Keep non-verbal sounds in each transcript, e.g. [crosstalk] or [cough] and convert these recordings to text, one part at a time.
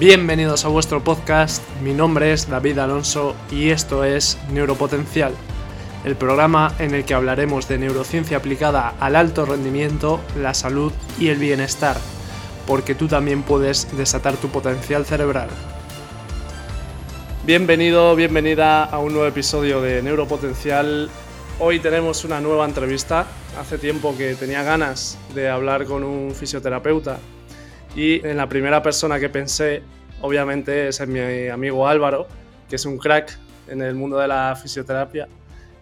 Bienvenidos a vuestro podcast, mi nombre es David Alonso y esto es Neuropotencial, el programa en el que hablaremos de neurociencia aplicada al alto rendimiento, la salud y el bienestar, porque tú también puedes desatar tu potencial cerebral. Bienvenido, bienvenida a un nuevo episodio de Neuropotencial. Hoy tenemos una nueva entrevista. Hace tiempo que tenía ganas de hablar con un fisioterapeuta y en la primera persona que pensé, obviamente, es mi amigo Álvaro, que es un crack en el mundo de la fisioterapia.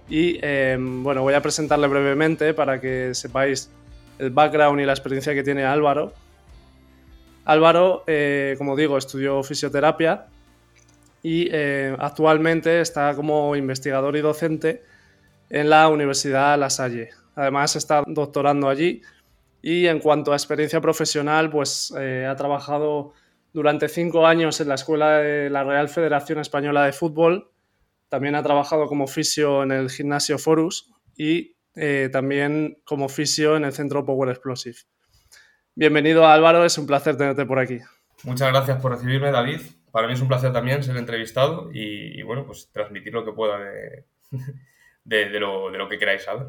Y em, bueno, voy a presentarle brevemente para que sepáis el background y la experiencia que tiene Álvaro. Álvaro, eh, como digo, estudió fisioterapia y eh, actualmente está como investigador y docente en la Universidad La Salle. Además está doctorando allí y en cuanto a experiencia profesional, pues eh, ha trabajado durante cinco años en la Escuela de la Real Federación Española de Fútbol. También ha trabajado como fisio en el gimnasio Forus y eh, también como fisio en el centro Power Explosive. Bienvenido Álvaro, es un placer tenerte por aquí. Muchas gracias por recibirme, David. Para mí es un placer también ser entrevistado y, bueno, pues transmitir lo que pueda [laughs] de, lo, de lo que queráis saber.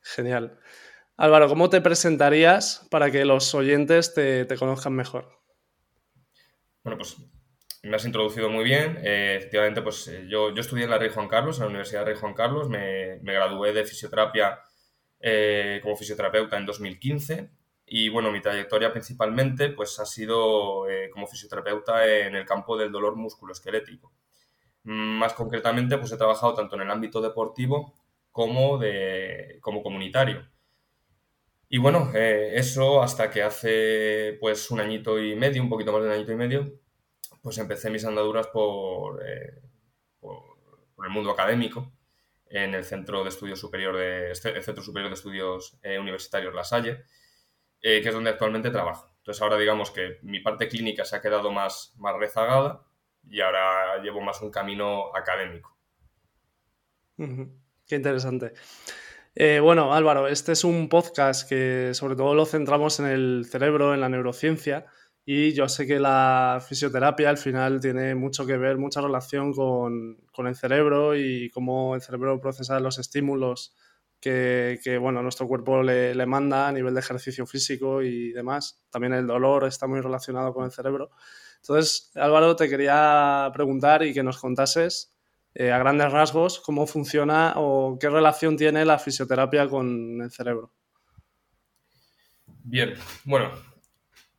Genial. Álvaro, ¿cómo te presentarías para que los oyentes te, conozcan mejor? Bueno, pues me has introducido muy bien. Eh, efectivamente, pues eh, yo, estudié en la Rey Juan Carlos, en la Universidad de Rey Juan Carlos. Me, gradué de fisioterapia eh, como fisioterapeuta en 2015. Y bueno, mi trayectoria principalmente pues, ha sido como fisioterapeuta en el campo del dolor musculoesquelético. Más concretamente, pues he trabajado tanto en el ámbito deportivo como, de, como comunitario. Y bueno, eh, eso hasta que hace pues un añito y medio, un poquito más de un añito y medio, pues empecé mis andaduras por, eh, por, el mundo académico en el Centro de Estudios Superior de, el Centro Superior de Estudios eh, Universitarios La Salle, que es donde actualmente trabajo. Entonces ahora digamos que mi parte clínica se ha quedado más, más rezagada y ahora llevo más un camino académico. Qué interesante. Eh, bueno, Álvaro, este es un podcast que sobre todo lo centramos en el cerebro, en la neurociencia, y yo sé que la fisioterapia al final tiene mucho que ver, mucha relación con, el cerebro y cómo el cerebro procesa los estímulos que, bueno, nuestro cuerpo le, le, manda a nivel de ejercicio físico y demás. También el dolor está muy relacionado con el cerebro. Entonces, Álvaro, te quería preguntar y que nos contases eh, a grandes rasgos, cómo funciona o qué relación tiene la fisioterapia con el cerebro. Bien, bueno,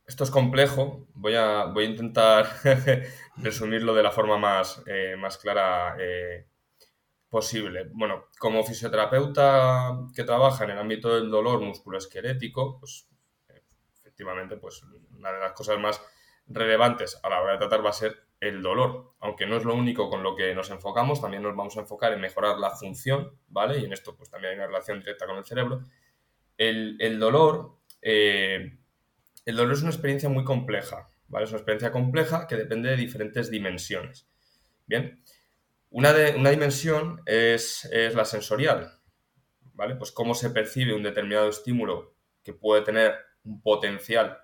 esto es complejo. Voy a, voy a intentar [laughs] resumirlo de la forma más, eh, más clara eh, posible. Bueno, como fisioterapeuta que trabaja en el ámbito del dolor musculoesquelético, pues efectivamente, pues una de las cosas más relevantes a la hora de tratar va a ser el dolor, aunque no es lo único con lo que nos enfocamos, también nos vamos a enfocar en mejorar la función, ¿vale? Y en esto pues también hay una relación directa con el cerebro. El, dolor, eh, el dolor es una experiencia muy compleja, ¿vale? Es una experiencia compleja que depende de diferentes dimensiones. Bien, una, de, una dimensión es, es la sensorial, ¿vale? Pues cómo se percibe un determinado estímulo que puede tener un potencial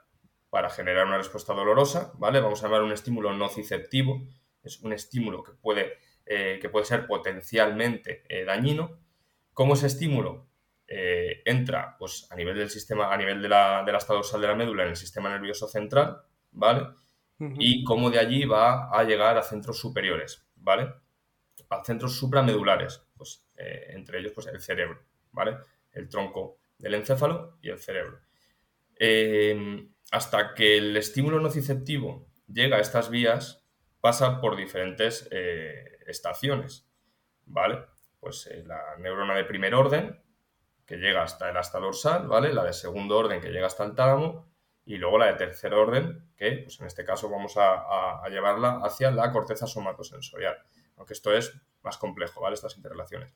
para generar una respuesta dolorosa, ¿vale? Vamos a llamar un estímulo nociceptivo, es un estímulo que puede, eh, que puede ser potencialmente eh, dañino. ¿Cómo ese estímulo eh, entra pues, a nivel del sistema, a nivel de la, de la dorsal de la médula en el sistema nervioso central, ¿vale? Y cómo de allí va a llegar a centros superiores, ¿vale? A centros supramedulares, pues entre ellos pues el cerebro, ¿vale? El tronco del encéfalo y el cerebro hasta que el estímulo nociceptivo llega a estas vías, pasa por diferentes eh, estaciones, ¿vale? Pues eh, la neurona de primer orden, que llega hasta el asta dorsal, ¿vale? La de segundo orden, que llega hasta el tálamo, y luego la de tercer orden, que pues en este caso vamos a, llevarla hacia la corteza somatosensorial, aunque esto es más complejo, ¿vale? Estas interrelaciones.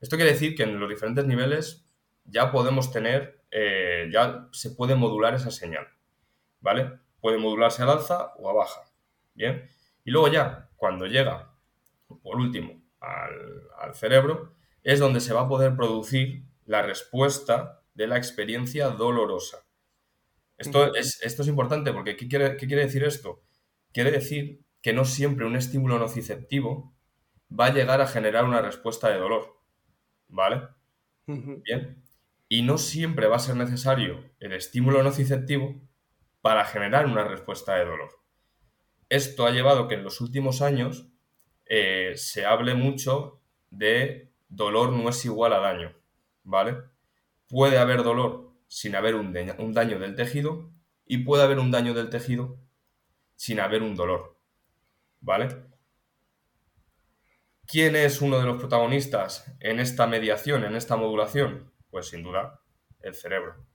Esto quiere decir que en los diferentes niveles ya podemos tener, eh, ya se puede modular esa señal. ¿Vale? Puede modularse al alza o a baja, ¿bien? Y luego ya, cuando llega, por último, al, cerebro, es donde se va a poder producir la respuesta de la experiencia dolorosa. Esto es, esto es importante porque ¿qué quiere, ¿qué quiere decir esto? quiere decir que no siempre un estímulo nociceptivo va a llegar a generar una respuesta de dolor. ¿Vale? Bien. Y no siempre va a ser necesario el estímulo nociceptivo para generar una respuesta de dolor. Esto ha llevado que en los últimos años eh, se hable mucho de dolor no es igual a daño, ¿vale? Puede haber dolor sin haber un daño del tejido y puede haber un daño del tejido sin haber un dolor, ¿vale? ¿Quién es uno de los protagonistas en esta mediación, en esta modulación? Pues sin duda el cerebro,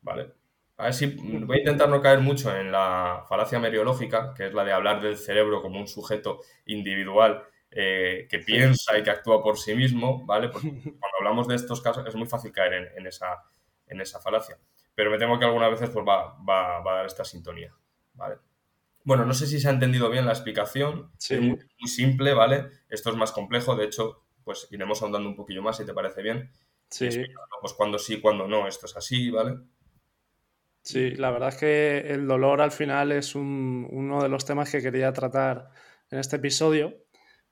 ¿vale? A ver si voy a intentar no caer mucho en la falacia meriológica, que es la de hablar del cerebro como un sujeto individual eh, que piensa y que actúa por sí mismo, ¿vale? Porque [laughs] cuando hablamos de estos casos es muy fácil caer en, esa, en esa falacia. Pero me temo que algunas veces pues, va, va, a dar esta sintonía, ¿vale? Bueno, no sé si se ha entendido bien la explicación. Es muy, simple, ¿vale? Esto es más complejo, de hecho, pues iremos ahondando un poquillo más si te parece bien. Sí. Pues cuando sí, cuando no, esto es así, ¿vale? Sí, la verdad es que el dolor al final es uno de los temas que quería tratar en este episodio,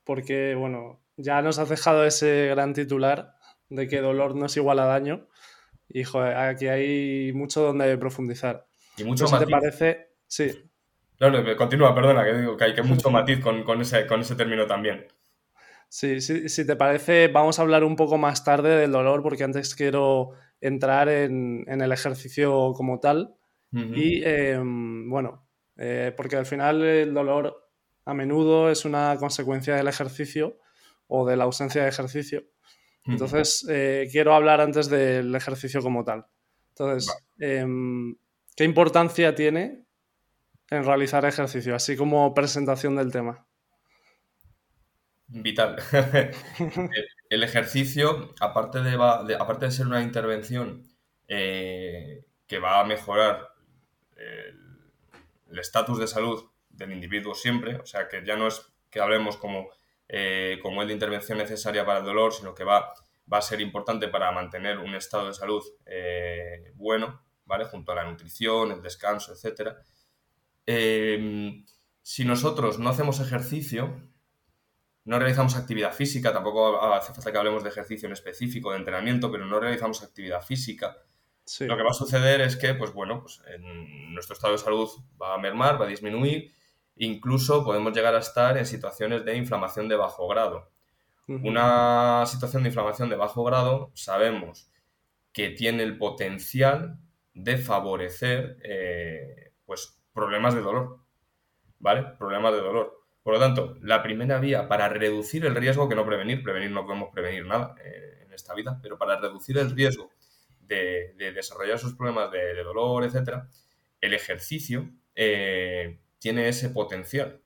porque, bueno, ya nos has dejado ese gran titular de que dolor no es igual a daño, y joder, aquí hay mucho donde profundizar. Y mucho más. te parece? Sí. No, no, continúa, perdona, que digo que hay que [laughs] mucho matiz con, ese, con ese término también. Sí, sí, si te parece, vamos a hablar un poco más tarde del dolor, porque antes quiero entrar en, el ejercicio como tal. Y em, bueno, eh, porque al final el dolor a menudo es una consecuencia del ejercicio o de la ausencia de ejercicio. Entonces, eh, quiero hablar antes del ejercicio como tal. Entonces, em, ¿qué importancia tiene en realizar ejercicio, así como presentación del tema? Vital. [laughs] [laughs] el ejercicio, aparte de, aparte de ser una intervención eh, que va a mejorar el estatus de salud del individuo siempre, o sea que ya no es que hablemos como, eh, como es de intervención necesaria para el dolor, sino que va, va a ser importante para mantener un estado de salud eh, bueno, ¿vale? Junto a la nutrición, el descanso, etc. si nosotros no hacemos ejercicio, no realizamos actividad física, tampoco hace falta que hablemos de ejercicio en específico, de entrenamiento, pero no realizamos actividad física. Lo que va a suceder es que, pues bueno, pues en nuestro estado de salud va a mermar, va a disminuir, incluso podemos llegar a estar en situaciones de inflamación de bajo grado. Una situación de inflamación de bajo grado sabemos que tiene el potencial de favorecer eh, pues problemas de dolor, ¿vale? Problemas de dolor. Por lo tanto, la primera vía para reducir el riesgo, que no prevenir, prevenir no podemos prevenir nada eh, en esta vida, pero para reducir el riesgo de, desarrollar esos problemas de, dolor, etc., el ejercicio eh, tiene ese potencial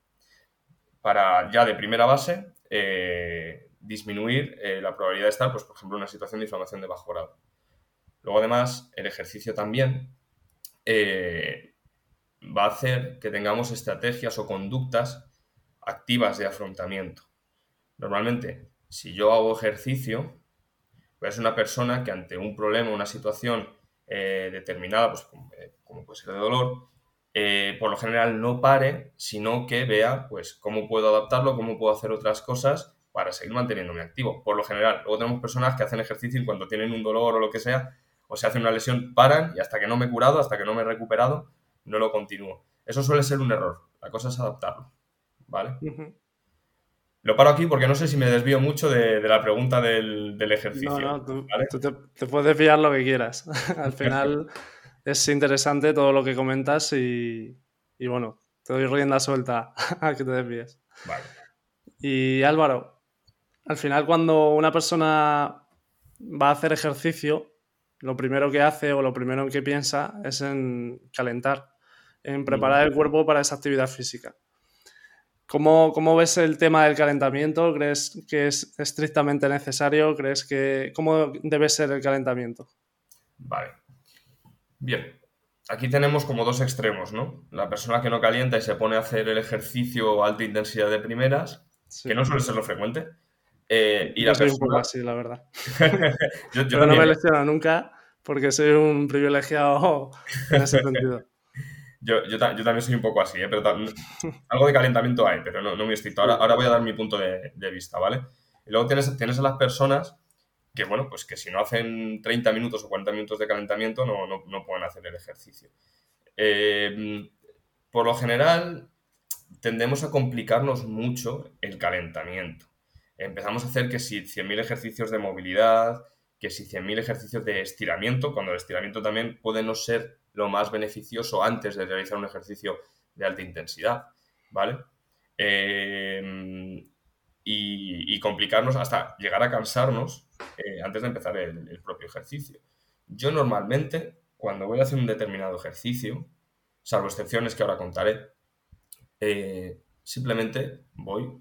para ya de primera base eh, disminuir la probabilidad de estar, pues, por ejemplo, en una situación de inflamación de bajo grado. Luego, además, el ejercicio también va a hacer que tengamos estrategias o conductas activas de afrontamiento. Normalmente, si yo hago ejercicio, ser una persona que ante un problema, una situación eh, determinada, pues, eh, como, puede ser de dolor, eh, por lo general no pare, sino que vea pues, cómo puedo adaptarlo, cómo puedo hacer otras cosas para seguir manteniéndome activo. Por lo general, luego tenemos personas que hacen ejercicio y cuando tienen un dolor o lo que sea, o se hacen una lesión, paran y hasta que no me he curado, hasta que no me he recuperado, no lo continúo. Eso suele ser un error. La cosa es adaptarlo. ¿Vale? Lo paro aquí porque no sé si me desvío mucho de, la pregunta del, ejercicio. No, no, tú, te, puedes pillar lo que quieras. [laughs] Al final es interesante todo lo que comentas y, bueno, te doy rienda suelta [laughs] a que te desvíes. Vale. Y Álvaro, al final cuando una persona va a hacer ejercicio, lo primero que hace o lo primero en que piensa es en calentar, en preparar el cuerpo para esa actividad física. ¿Cómo, ves el tema del calentamiento? ¿Crees que es estrictamente necesario? ¿Crees que cómo debe ser el calentamiento? Vale. Bien. Aquí tenemos como dos extremos, ¿no? La persona que no calienta y se pone a hacer el ejercicio a alta intensidad de primeras, que no suele ser lo frecuente. Eh, y la soy un poco así, la verdad. [laughs] yo, no me lesiono nunca porque soy un privilegiado [laughs] en ese sentido. Yo, yo, también soy un poco así, ¿eh? pero [laughs] algo de calentamiento hay, pero no, no muy estricto. Ahora, ahora voy a dar mi punto de, de, vista, ¿vale? Y luego tienes, tienes a las personas que, bueno, pues que si no hacen 30 minutos o 40 minutos de calentamiento no, no, no pueden hacer el ejercicio. Eh, por lo general, tendemos a complicarnos mucho el calentamiento. Empezamos a hacer que si 100.000 ejercicios de movilidad, que si 100.000 ejercicios de estiramiento, cuando el estiramiento también puede no ser lo más beneficioso antes de realizar un ejercicio de alta intensidad, ¿vale? Eh, y, complicarnos hasta llegar a cansarnos eh, antes de empezar el, propio ejercicio. Yo normalmente, cuando voy a hacer un determinado ejercicio, salvo excepciones que ahora contaré, eh, simplemente voy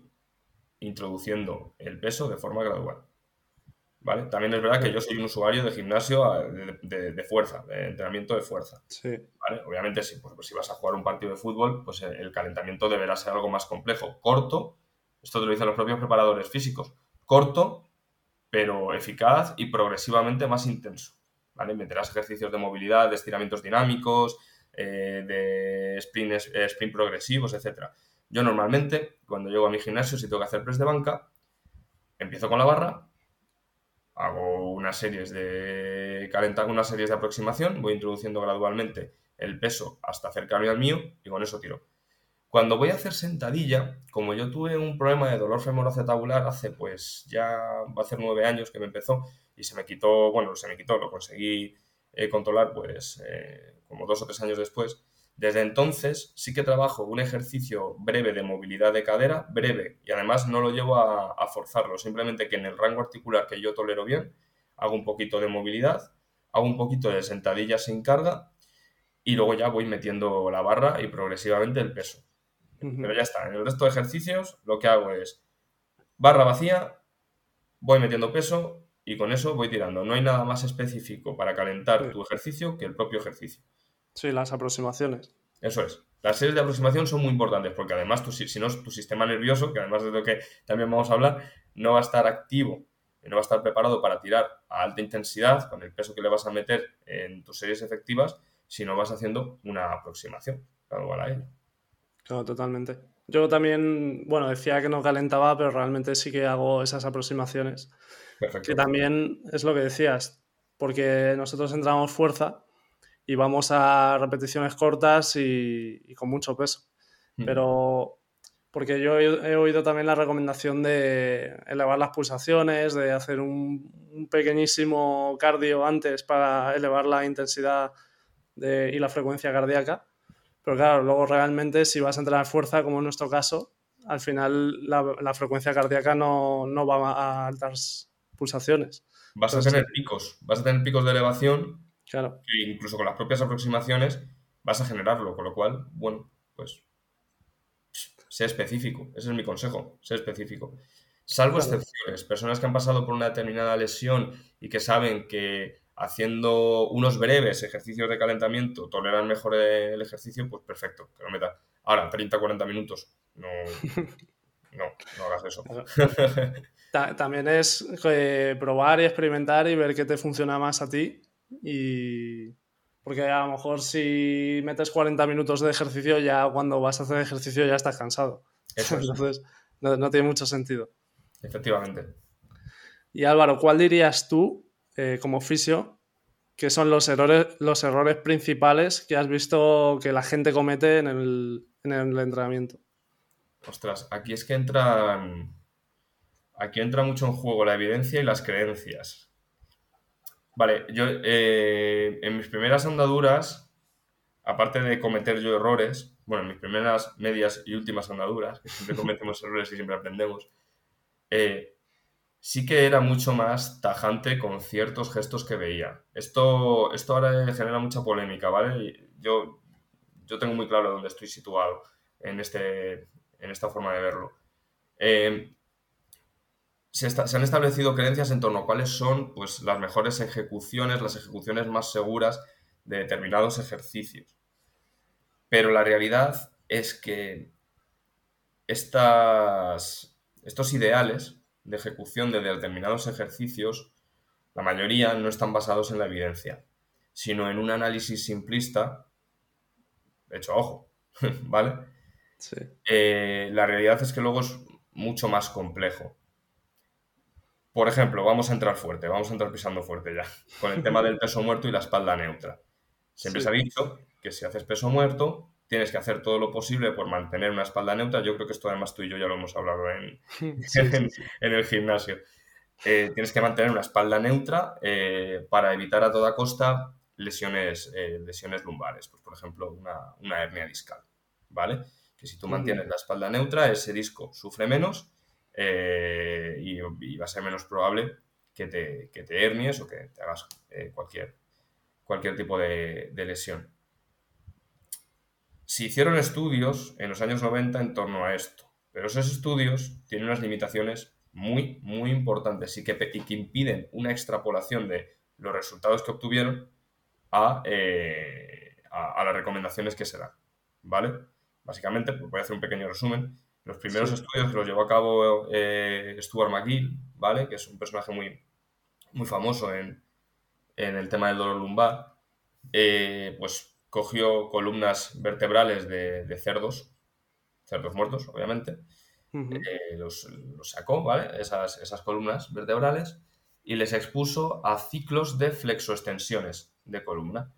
introduciendo el peso de forma gradual. ¿Vale? También es verdad que yo soy un usuario de gimnasio de, fuerza, de entrenamiento de fuerza. Obviamente, si, pues, pues, si vas a jugar un partido de fútbol, pues el calentamiento deberá ser algo más complejo, corto, esto te lo dicen los propios preparadores físicos. Corto, pero eficaz y progresivamente más intenso. ¿vale? Meterás ejercicios de movilidad, de estiramientos dinámicos, eh, de sprint, eh, sprint progresivos, etc. Yo normalmente, cuando llego a mi gimnasio, si tengo que hacer press de banca, empiezo con la barra, hago unas series de calentar unas series de aproximación, voy introduciendo gradualmente el peso hasta acercarme al mío y con eso tiro. Cuando voy a hacer sentadilla, como yo tuve un problema de dolor femoroacetabular hace pues ya va a hacer nueve años que me empezó y se me quitó, bueno, se me quitó, lo conseguí eh, controlar pues eh, como dos o tres años después. Desde entonces sí que trabajo un ejercicio breve de movilidad de cadera, breve, y además no lo llevo a, a forzarlo, simplemente que en el rango articular que yo tolero bien, hago un poquito de movilidad, hago un poquito de sentadilla sin carga y luego ya voy metiendo la barra y progresivamente el peso. Pero ya está. En el resto de ejercicios lo que hago es barra vacía, voy metiendo peso y con eso voy tirando. No hay nada más específico para calentar tu ejercicio que el propio ejercicio. Sí, las aproximaciones. Eso es. Las series de aproximación son muy importantes porque además tu, si no, tu sistema nervioso, que además de lo que también vamos a hablar, no va a estar activo, no va a estar preparado para tirar a alta intensidad con el peso que le vas a meter en tus series efectivas si no vas haciendo una aproximación. Claro, a ello. Claro, totalmente. Yo también, bueno, decía que no calentaba, pero realmente sí que hago esas aproximaciones. Perfecto. Que también es lo que decías, porque nosotros entramos fuerza y vamos a repeticiones cortas y, con mucho peso. Mm. Pero porque yo he, oído también la recomendación de elevar las pulsaciones, de hacer un, pequeñísimo cardio antes para elevar la intensidad y la frecuencia cardíaca. Pero claro, luego realmente si vas a entrenar fuerza, como en nuestro caso, al final la, frecuencia cardíaca no, va a altas pulsaciones. Vas a tener picos, vas a tener picos de elevación claro. que incluso con las propias aproximaciones vas a generarlo, con lo cual, bueno, pues sé específico, ese es mi consejo, sé específico. Salvo excepciones, personas que han pasado por una determinada lesión y que saben que haciendo unos breves ejercicios de calentamiento toleran mejor el ejercicio, pues perfecto, que lo meta. Ahora, 30 40 minutos, no, [laughs] no, no hagas eso. [laughs] También es eh, probar y experimentar y ver qué te funciona más a ti. Y porque a lo mejor si metes 40 minutos de ejercicio, ya cuando vas a hacer ejercicio ya estás cansado. Entonces, no, tiene mucho sentido. Efectivamente. Y Álvaro, ¿cuál dirías tú eh, como fisio, que son los errores, los errores principales que has visto que la gente comete en el, entrenamiento? Ostras, aquí es que entran. Aquí entra mucho en juego la evidencia y las creencias. Vale, yo eh, en mis primeras andaduras, aparte de cometer yo errores, bueno, en mis primeras medias y últimas andaduras, que siempre [laughs] cometemos errores y siempre aprendemos, eh, sí que era mucho más tajante con ciertos gestos que veía. Esto, esto ahora genera mucha polémica, ¿vale? Yo, yo tengo muy claro dónde estoy situado en, este, en esta forma de verlo. Eh, se, han establecido creencias en torno a cuáles son pues, las mejores ejecuciones, las ejecuciones más seguras de determinados ejercicios. Pero la realidad es que estas, estos ideales de ejecución de determinados ejercicios, la mayoría no están basados en la evidencia, sino en un análisis simplista hecho, ojo, [laughs] ¿vale? Sí. Eh, la realidad es que luego es mucho más complejo. Por ejemplo, vamos a entrar fuerte, vamos a entrar pisando fuerte ya, con el tema del peso muerto y la espalda neutra. Siempre Sí. se ha dicho que si haces peso muerto, tienes que hacer todo lo posible por mantener una espalda neutra. Yo creo que esto además tú y yo ya lo hemos hablado en, [laughs] Sí, [laughs] sí, sí. en el gimnasio. Eh, tienes que mantener una espalda neutra eh, para evitar a toda costa lesiones, eh, lesiones lumbares, pues por ejemplo una, una hernia discal, ¿vale? Que si tú mantienes la espalda neutra, ese disco sufre menos eh, y, va a ser menos probable que te, que te hernies o que te hagas eh, cualquier, cualquier tipo de, lesión. Se hicieron estudios en los años 90 en torno a esto, pero esos estudios tienen unas limitaciones muy, muy importantes y que, y que impiden una extrapolación de los resultados que obtuvieron a, eh, a- a las recomendaciones que se dan, ¿vale? Básicamente, pues voy a hacer un pequeño resumen. Los primeros Sí. estudios que los llevó a cabo eh, Stuart McGill, ¿vale? Que es un personaje muy, muy famoso en, en el tema del dolor lumbar, eh, pues cogió columnas vertebrales de, de cerdos, cerdos muertos, obviamente, eh, los, los sacó, ¿vale? Esas, esas columnas vertebrales y les expuso a ciclos de flexoextensiones de columna.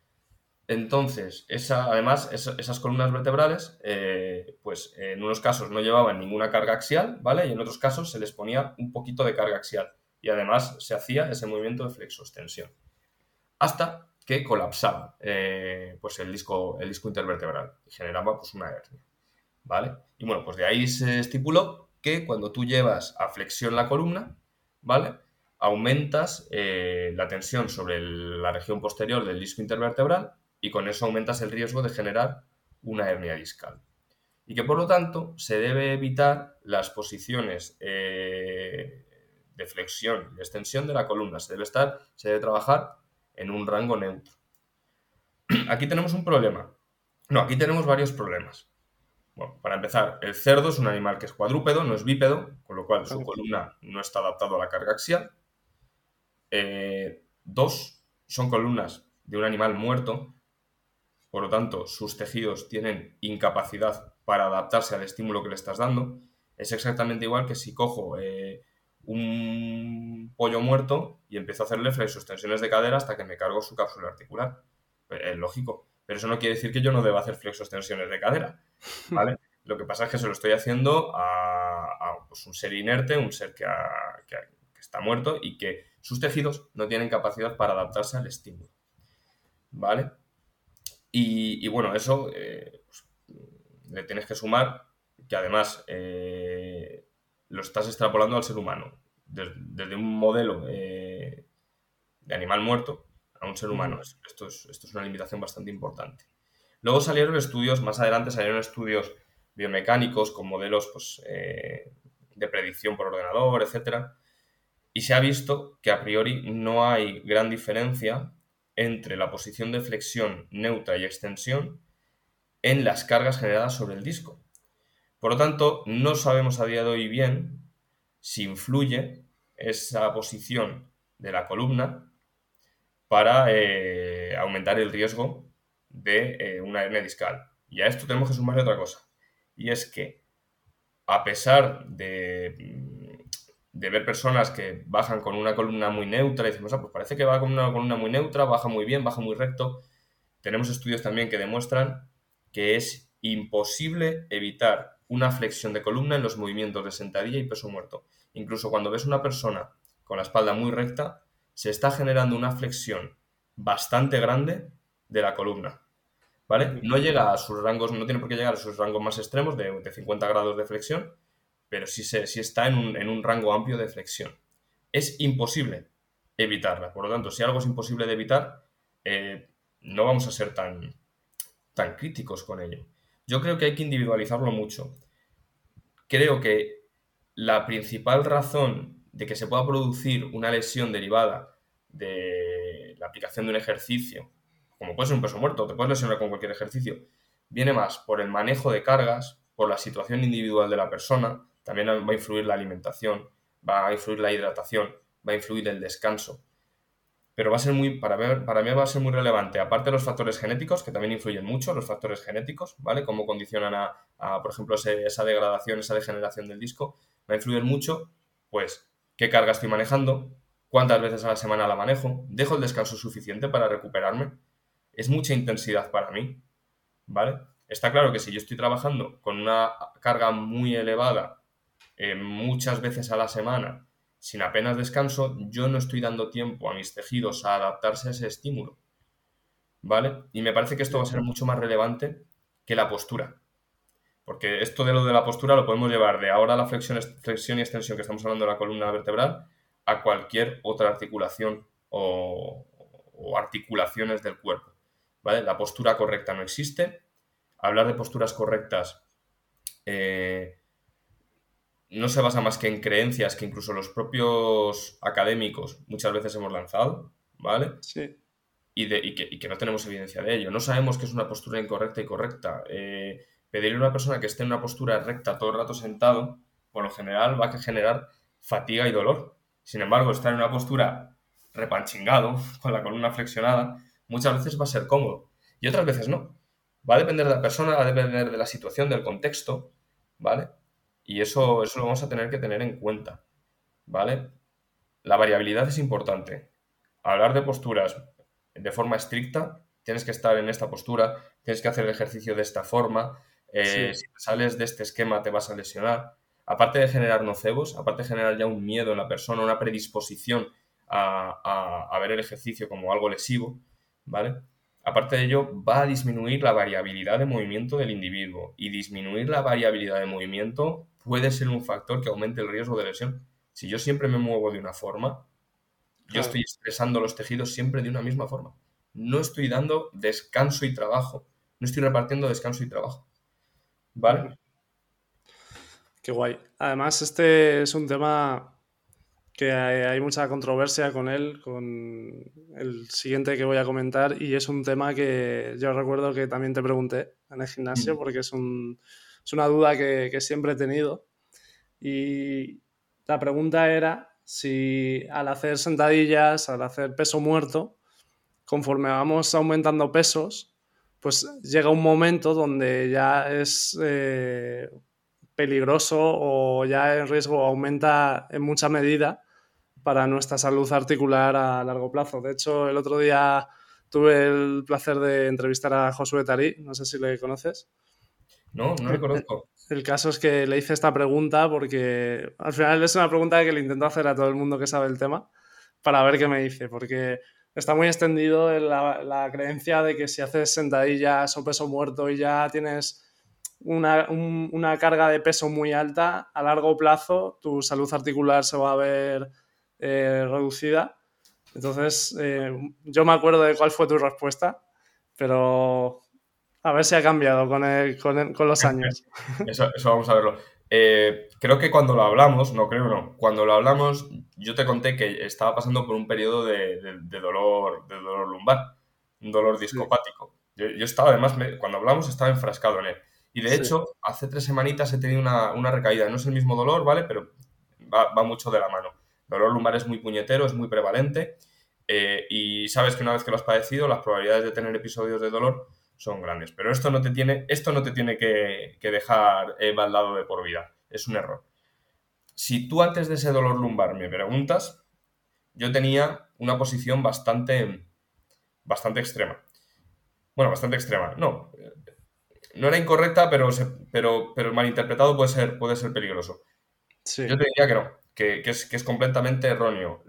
Entonces, esa, además, esa- esas columnas vertebrales, eh, pues en unos casos no llevaban ninguna carga axial, ¿vale? Y en otros casos se les ponía un poquito de carga axial. Y además se hacía ese movimiento de flexoextensión. Hasta que colapsaba eh, pues el disco, el disco intervertebral y generaba pues una hernia. ¿Vale? Y bueno, pues de ahí se estipuló que cuando tú llevas a flexión la columna, ¿vale? Aumentas eh, la tensión sobre la región posterior del disco intervertebral y con eso aumentas el riesgo de generar una hernia discal. Y que por lo tanto se debe evitar las posiciones eh, de flexión y extensión de la columna. Se debe estar, se debe trabajar en un rango neutro. [clears throat] Aquí tenemos un problema. No, aquí tenemos varios problemas. Bueno, para empezar, el cerdo es un animal que es cuadrúpedo, no es bípedo, con lo cual su columna no está adaptado a la carga axial. Eh, dos, son columnas de un animal muerto, por lo tanto, sus tejidos tienen incapacidad para adaptarse al estímulo que le estás dando. Es exactamente igual que si cojo eh, un pollo muerto y empiezo a hacerle flexoextensiones de cadera hasta que me cargo su cápsula articular. Pues, Es lógico. Pero eso no quiere decir que yo no deba hacer flexoextensiones de cadera. [laughs] ¿vale? Lo que pasa es que se lo estoy haciendo a, a, pues, un ser inerte, un ser que está muerto y que sus tejidos no tienen capacidad para adaptarse al estímulo. ¿Vale? Y, y bueno, eso eh, pues, le tienes que sumar que además eh, lo estás extrapolando al ser humano. Des- desde un modelo eh, de animal muerto a un ser humano. Esto es, esto es una limitación bastante importante. Luego salieron estudios, más adelante salieron estudios biomecánicos con modelos pues, eh, de predicción por ordenador, etc. Y se ha visto que a priori no hay gran diferencia entre la posición de flexión neutra y extensión en las cargas generadas sobre el disco. Por lo tanto, no sabemos a día de hoy bien si influye esa posición de la columna para eh, aumentar el riesgo de eh, una hernia discal. Y a esto tenemos que sumarle otra cosa. Y es que, a pesar de, de ver personas que bajan con una columna muy neutra y decimos, ah, pues parece que va con una columna muy neutra, baja muy bien, baja muy recto, tenemos estudios también que demuestran que es imposible evitar una flexión de columna en los movimientos de sentadilla y peso muerto. Incluso cuando ves una persona con la espalda muy recta, se está generando una flexión bastante grande de la columna. ¿Vale? No llega a sus rangos, no tiene por qué llegar a sus rangos más extremos de, de 50 grados de flexión, pero sí, está en un, en un rango amplio de flexión. Es imposible evitarla. Por lo tanto, si algo es imposible de evitar, eh, no vamos a ser tan, tan críticos con ello. Yo creo que hay que individualizarlo mucho. Creo que la principal razón de que se pueda producir una lesión derivada de la aplicación de un ejercicio, como puede ser un peso muerto, te puedes lesionar con cualquier ejercicio, viene más por el manejo de cargas, por la situación individual de la persona, también va a influir la alimentación, va a influir la hidratación, va a influir el descanso. pero va a ser muy, para mí, para mí va a ser muy relevante, aparte de los factores genéticos, que también influyen mucho, los factores genéticos, ¿vale? Cómo condicionan a, por ejemplo, esa degradación, esa degeneración del disco, va a influir mucho, pues, qué carga estoy manejando, cuántas veces a la semana la manejo, dejo el descanso suficiente para recuperarme, es mucha intensidad para mí, ¿vale? Está claro que si yo estoy trabajando con una carga muy elevada eh, muchas veces a la semana, sin apenas descanso, yo no estoy dando tiempo a mis tejidos a adaptarse a ese estímulo. ¿Vale? Y me parece que esto va a ser mucho más relevante que la postura. Porque esto de lo de la postura lo podemos llevar de ahora la flexión, flexión y extensión que estamos hablando de la columna vertebral a cualquier otra articulación o, articulaciones del cuerpo. ¿Vale? La postura correcta no existe. Hablar de posturas correctas eh, no se basa más que en creencias que incluso los propios académicos muchas veces hemos lanzado, ¿vale? Sí. Y, de, y, que, no tenemos evidencia de ello. No sabemos qué es una postura incorrecta y correcta. Eh, pedirle a una persona que esté en una postura recta todo el rato sentado, por lo general va a generar fatiga y dolor. Sin embargo, estar en una postura repanchingado, [laughs] con la columna flexionada, muchas veces va a ser cómodo y otras veces no. Va a depender de la persona, va a depender de la situación, del contexto, ¿vale? Y eso, eso lo vamos a tener que tener en cuenta, ¿vale? La variabilidad es importante. Hablar de posturas de forma estricta, tienes que estar en esta postura, tienes que hacer el ejercicio de esta forma, eh, si sales de este esquema te vas a lesionar. Aparte de generar nocebos, aparte de generar ya un miedo en la persona, una predisposición a, a ver el ejercicio como algo lesivo, ¿vale? Aparte de ello, va a disminuir la variabilidad de movimiento del individuo y disminuir la variabilidad de movimiento puede ser un factor que aumente el riesgo de lesión. Si yo siempre me muevo de una forma, yo estoy expresando los tejidos siempre de una misma forma. No estoy dando descanso y trabajo. No estoy repartiendo descanso y trabajo. ¿Vale? Qué guay. Además, este es un tema que hay, mucha controversia con él, con el siguiente que voy a comentar, y es un tema que yo recuerdo que también te pregunté en el gimnasio, mm. porque es, es, una duda que, siempre he tenido. Y la pregunta era si al hacer sentadillas, al hacer peso muerto, conforme vamos aumentando pesos, pues llega un momento donde ya es eh, peligroso o ya el riesgo aumenta en mucha medida para nuestra salud articular a largo plazo. De hecho, el otro día tuve el placer de entrevistar a Josué Tarí, no sé si le conoces. No, no le conozco. El caso es que le hice esta pregunta porque al final es una pregunta que le intento hacer a todo el mundo que sabe el tema para ver qué me dice, porque está muy extendido la, la creencia de que si haces sentadillas o peso muerto y ya tienes una, una, carga de peso muy alta, a largo plazo tu salud articular se va a ver eh, reducida. Entonces, eh, yo me acuerdo de cuál fue tu respuesta, pero a ver si ha cambiado con, con, los años. [laughs] Eso, vamos a verlo. Eh, creo que cuando lo hablamos, no creo, no, cuando lo hablamos, yo te conté que estaba pasando por un periodo de, dolor, de dolor lumbar, un dolor discopático. Yo, estaba, además, cuando hablamos, estaba enfrascado en él. Y de hecho, hace tres semanitas he tenido una, recaída. No es el mismo dolor, ¿vale? Pero va mucho de la mano dolor lumbar es muy puñetero, es muy prevalente eh, y sabes que una vez que lo has padecido, las probabilidades de tener episodios de dolor son grandes. Pero esto no te tiene, esto no te tiene que, dejar eh, baldado de por vida. Es un error. Si tú antes de ese dolor lumbar me preguntas, yo tenía una posición bastante, bastante extrema. Bueno, bastante extrema. No, no era incorrecta, pero, pero, pero malinterpretado puede ser, puede ser peligroso. Yo te diría que no, que, es, completamente erróneo.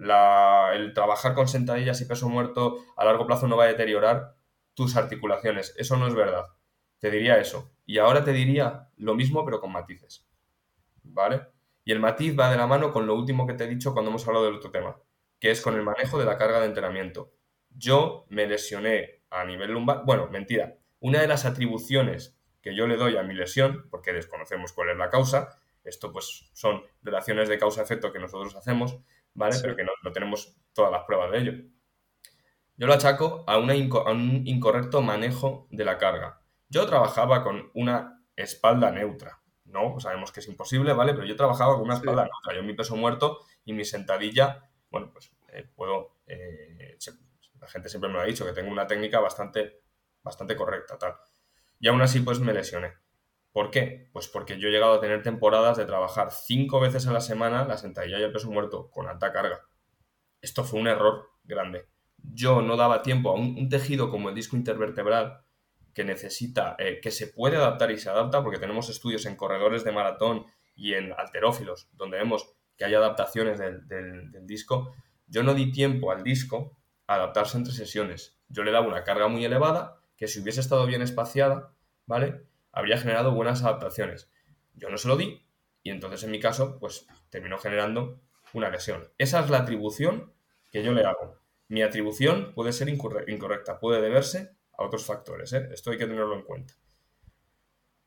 el trabajar con sentadillas y peso muerto a largo plazo no va a deteriorar tus articulaciones. Eso no es verdad. Te diría eso. Y ahora te diría lo mismo, pero con matices. ¿Vale? Y el matiz va de la mano con lo último que te he dicho cuando hemos hablado del otro tema, que es con el manejo de la carga de entrenamiento. Yo me lesioné a nivel lumbar. Bueno, mentira. Una de las atribuciones que yo le doy a mi lesión, porque desconocemos cuál es la causa, esto pues son relaciones de causa-efecto que nosotros hacemos, ¿vale? Pero que no, tenemos todas las pruebas de ello. Yo lo achaco a, un incorrecto manejo de la carga. Yo trabajaba con una espalda neutra. No, sabemos que es imposible, ¿vale? Pero yo trabajaba con una espalda neutra. Yo mi peso muerto y mi sentadilla, bueno, pues eh, puedo, la gente siempre me lo ha dicho, que tengo una técnica bastante, bastante correcta, tal. Y aún así, pues me lesioné. ¿Por qué? Pues porque yo he llegado a tener temporadas de trabajar cinco veces a la semana la sentadilla y el peso muerto con alta carga. Esto fue un error grande. Yo no daba tiempo a un, tejido como el disco intervertebral que necesita, eh, que se puede adaptar y se adapta, porque tenemos estudios en corredores de maratón y en alterófilos, donde vemos que hay adaptaciones del disco. Yo no di tiempo al disco a adaptarse entre sesiones. Yo le daba una carga muy elevada, que si hubiese estado bien espaciada, ¿vale? habría generado buenas adaptaciones. Yo no se lo di y entonces en mi caso, pues terminó generando una lesión. Esa es la atribución que yo le hago. Mi atribución puede ser incorrecta, puede deberse a otros factores. ¿eh? Esto hay que tenerlo en cuenta.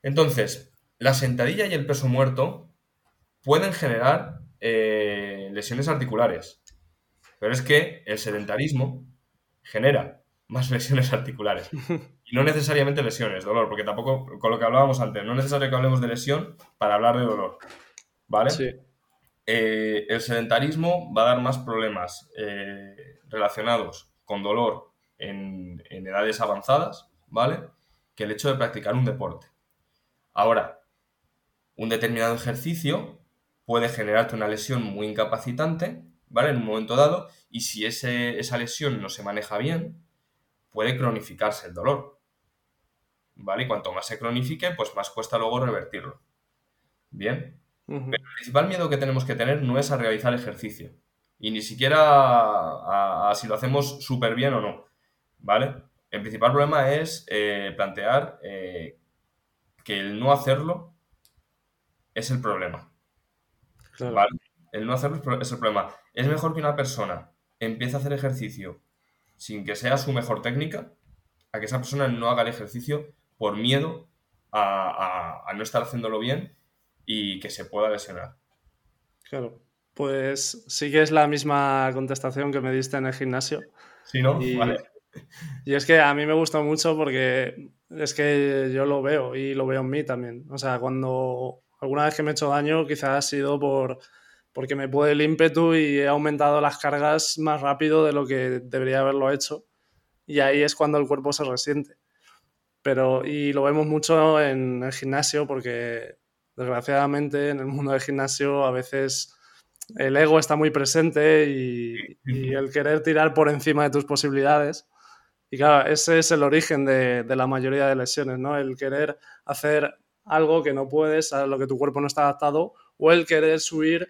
Entonces, la sentadilla y el peso muerto pueden generar eh, lesiones articulares. Pero es que el sedentarismo genera más lesiones articulares. [laughs] Y no necesariamente lesiones, dolor, porque tampoco, con lo que hablábamos antes, no es necesario que hablemos de lesión para hablar de dolor. ¿Vale? Sí. Eh, el sedentarismo va a dar más problemas eh, relacionados con dolor en, edades avanzadas, ¿vale? Que el hecho de practicar un deporte. Ahora, un determinado ejercicio puede generarte una lesión muy incapacitante, ¿vale? En un momento dado, y si esa lesión no se maneja bien, puede cronificarse el dolor. ¿Vale? Y cuanto más se cronifique, pues más cuesta luego revertirlo. Bien. Pero el principal miedo que tenemos que tener no es a realizar ejercicio. Y ni siquiera a, si lo hacemos súper bien o no. ¿Vale? El principal problema es eh, plantear eh, que el no hacerlo es el problema. ¿Vale? El no hacerlo es el problema. Es mejor que una persona empiece a hacer ejercicio sin que sea su mejor técnica, a que esa persona no haga el ejercicio por miedo a, no estar haciéndolo bien y que se pueda lesionar. Claro, pues sí que es la misma contestación que me diste en el gimnasio. Sí, ¿no? Y, vale. [laughs] Y es que a mí me gusta mucho porque es que yo lo veo y lo veo en mí también. O sea, cuando alguna vez que me he hecho daño, quizás ha sido por porque me puede el ímpetu y he aumentado las cargas más rápido de lo que debería haberlo hecho. Y ahí es cuando el cuerpo se resiente. Pero, y lo vemos mucho en el gimnasio porque desgraciadamente en el mundo del gimnasio a veces el ego está muy presente y, el querer tirar por encima de tus posibilidades. Y claro, ese es el origen de, la mayoría de lesiones, ¿no? El querer hacer algo que no puedes, a lo que tu cuerpo no está adaptado, o el querer subir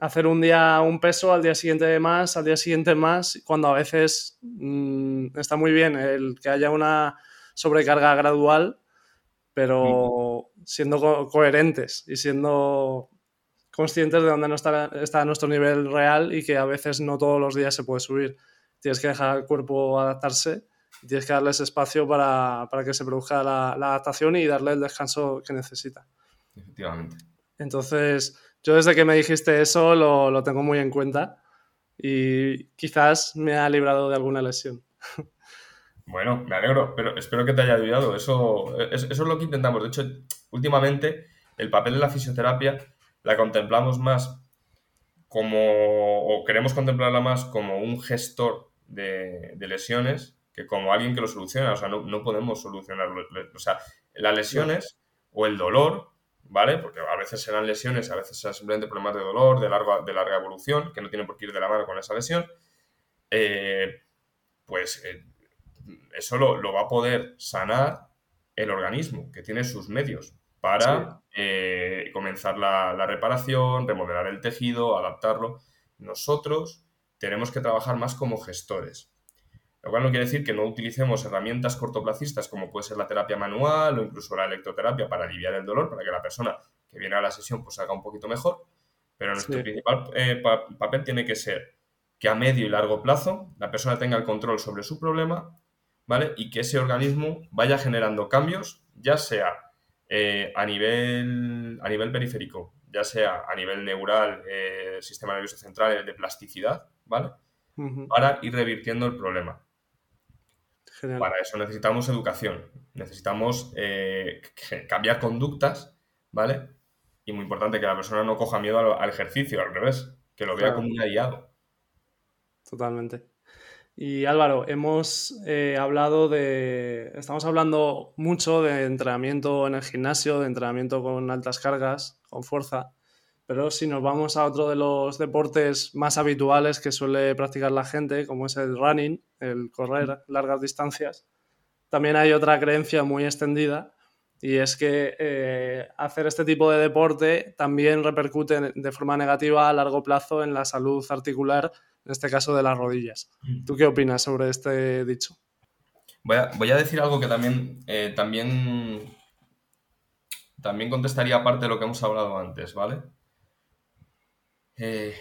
hacer un día un peso, al día siguiente más, al día siguiente más, cuando a veces mm, está muy bien el que haya una sobrecarga gradual, pero siendo coherentes y siendo conscientes de dónde no está, está, nuestro nivel real y que a veces no todos los días se puede subir. Tienes que dejar al cuerpo adaptarse, tienes que darles espacio para, que se produzca la, la adaptación y darle el descanso que necesita. Efectivamente. Entonces, yo desde que me dijiste eso lo, lo tengo muy en cuenta y quizás me ha librado de alguna lesión. [laughs] Bueno, me alegro, pero espero que te haya ayudado. Eso, eso es lo que intentamos. De hecho, últimamente el papel de la fisioterapia la contemplamos más como, o queremos contemplarla más como un gestor de, lesiones que como alguien que lo soluciona. O sea, no, no podemos solucionarlo. O sea, las lesiones o el dolor ¿vale? Porque a veces serán lesiones, a veces serán simplemente problemas de dolor, de, largo, de larga evolución, que no tienen por qué ir de la mano con esa lesión, eh, pues eh, eso lo, va a poder sanar el organismo, que tiene sus medios para eh, comenzar la, la, reparación, remodelar el tejido, adaptarlo. Nosotros tenemos que trabajar más como gestores. Lo cual no quiere decir que no utilicemos herramientas cortoplacistas como puede ser la terapia manual o incluso la electroterapia para aliviar el dolor, para que la persona que viene a la sesión pues haga un poquito mejor. Pero nuestro principal eh, papel tiene que ser que a medio y largo plazo la persona tenga el control sobre su problema, ¿vale? Y que ese organismo vaya generando cambios, ya sea eh, a, nivel, a nivel periférico, ya sea a nivel neural, eh, sistema nervioso central, de plasticidad, ¿vale? Para ir revirtiendo el problema. Para eso necesitamos educación, necesitamos eh, cambiar conductas, ¿vale? Y muy importante que la persona no coja miedo al, ejercicio, al revés, que lo vea como un aliado. totalmente. Y Álvaro, hemos eh, hablado de. Estamos hablando mucho de entrenamiento en el gimnasio, de entrenamiento con altas cargas, con fuerza. Pero si nos vamos a otro de los deportes más habituales que suele practicar la gente, como es el running, el correr largas distancias, también hay otra creencia muy extendida y es que eh, hacer este tipo de deporte también repercute de forma negativa a largo plazo en la salud articular en este caso de las rodillas. Mm. ¿Tú qué opinas sobre este dicho? Voy a, decir algo que también, eh, también, también contestaría parte de lo que hemos hablado antes, ¿vale? Eh,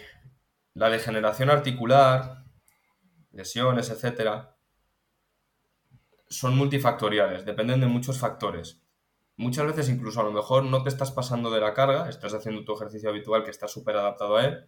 la degeneración articular, lesiones, etcétera, son multifactoriales, dependen de muchos factores. Muchas veces incluso a lo mejor no te estás pasando de la carga, estás haciendo tu ejercicio habitual que está súper adaptado a él,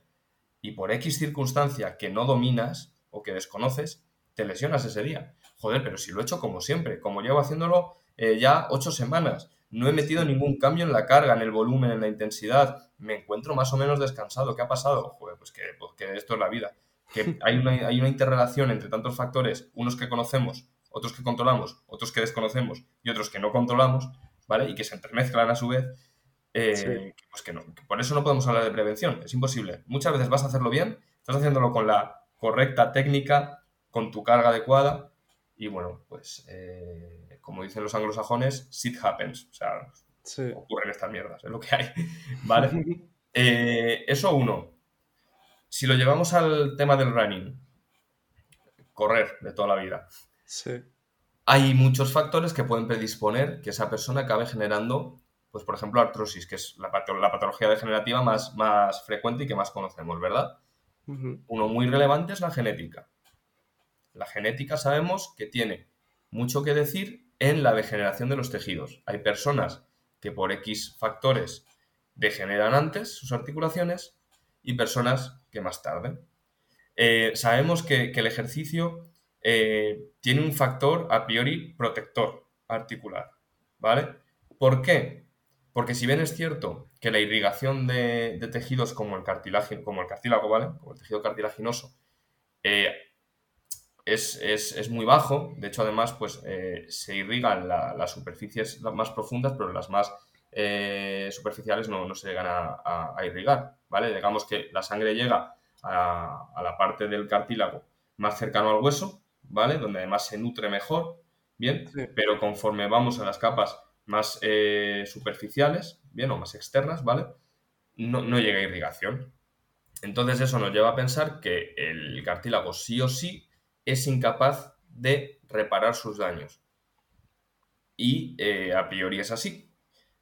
y por X circunstancia que no dominas o que desconoces, te lesionas ese día. Joder, pero si lo he hecho como siempre, como llevo haciéndolo eh, ya ocho semanas, no he metido ningún cambio en la carga, en el volumen, en la intensidad, me encuentro más o menos descansado. ¿Qué ha pasado? Joder, pues que, pues que esto es la vida. Que hay una, hay una interrelación entre tantos factores, unos que conocemos, otros que controlamos, otros que desconocemos y otros que no controlamos, ¿vale? Y que se entremezclan a su vez, eh, pues que no, por eso no podemos hablar de prevención, es imposible. Muchas veces vas a hacerlo bien, estás haciéndolo con la correcta técnica, con tu carga adecuada, y bueno, pues eh, como dicen los anglosajones, shit happens, o sea, ocurren estas mierdas, es lo que hay, [laughs] ¿vale? [laughs] Eh, eso uno. Si lo llevamos al tema del running, correr de toda la vida, hay muchos factores que pueden predisponer que esa persona acabe generando pues por ejemplo, artrosis, que es la, patología degenerativa más, más frecuente y que más conocemos, ¿verdad? Uno muy relevante es la genética. La genética sabemos que tiene mucho que decir en la degeneración de los tejidos. Hay personas que por X factores degeneran antes sus articulaciones y personas que más tarde. Eh, sabemos que, el ejercicio eh, tiene un factor a priori protector articular, ¿vale? ¿Por qué? Porque si bien es cierto que la irrigación de, tejidos como el, cartilagino, como el cartílago, ¿vale? Como el tejido cartilaginoso, eh, es, muy bajo. De hecho, además, pues eh, se irrigan las superficies más profundas, pero las más eh, superficiales no, se llegan a, irrigar, ¿vale? Digamos que la sangre llega a, la parte del cartílago más cercano al hueso, ¿vale? Donde además se nutre mejor, ¿bien? Pero conforme vamos a las capas más eh, superficiales, bien, o más externas, ¿vale? No, llega irrigación. Entonces eso nos lleva a pensar que el cartílago sí o sí es incapaz de reparar sus daños. Y eh, a priori es así.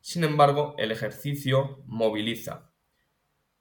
Sin embargo, el ejercicio moviliza,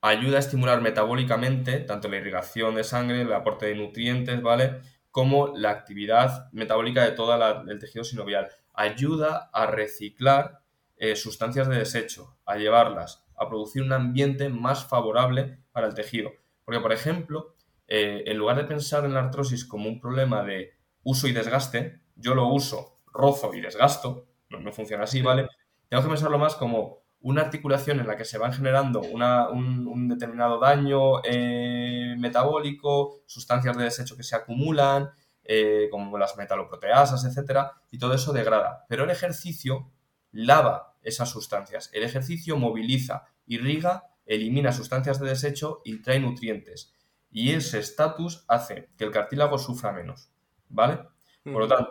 ayuda a estimular metabólicamente tanto la irrigación de sangre, el aporte de nutrientes, ¿vale? Como la actividad metabólica de todo el tejido sinovial ayuda a reciclar eh, sustancias de desecho, a llevarlas, a producir un ambiente más favorable para el tejido. Porque, por ejemplo, eh, en lugar de pensar en la artrosis como un problema de uso y desgaste, yo lo uso, rozo y desgasto, no, funciona así, ¿vale? Tengo que pensarlo más como una articulación en la que se van generando un, determinado daño eh, metabólico, sustancias de desecho que se acumulan, eh, como las metaloproteasas, etcétera, y todo eso degrada. Pero el ejercicio lava esas sustancias. El ejercicio moviliza, irriga, elimina sustancias de desecho y trae nutrientes. Y ese estatus hace que el cartílago sufra menos. ¿Vale? Por lo tanto,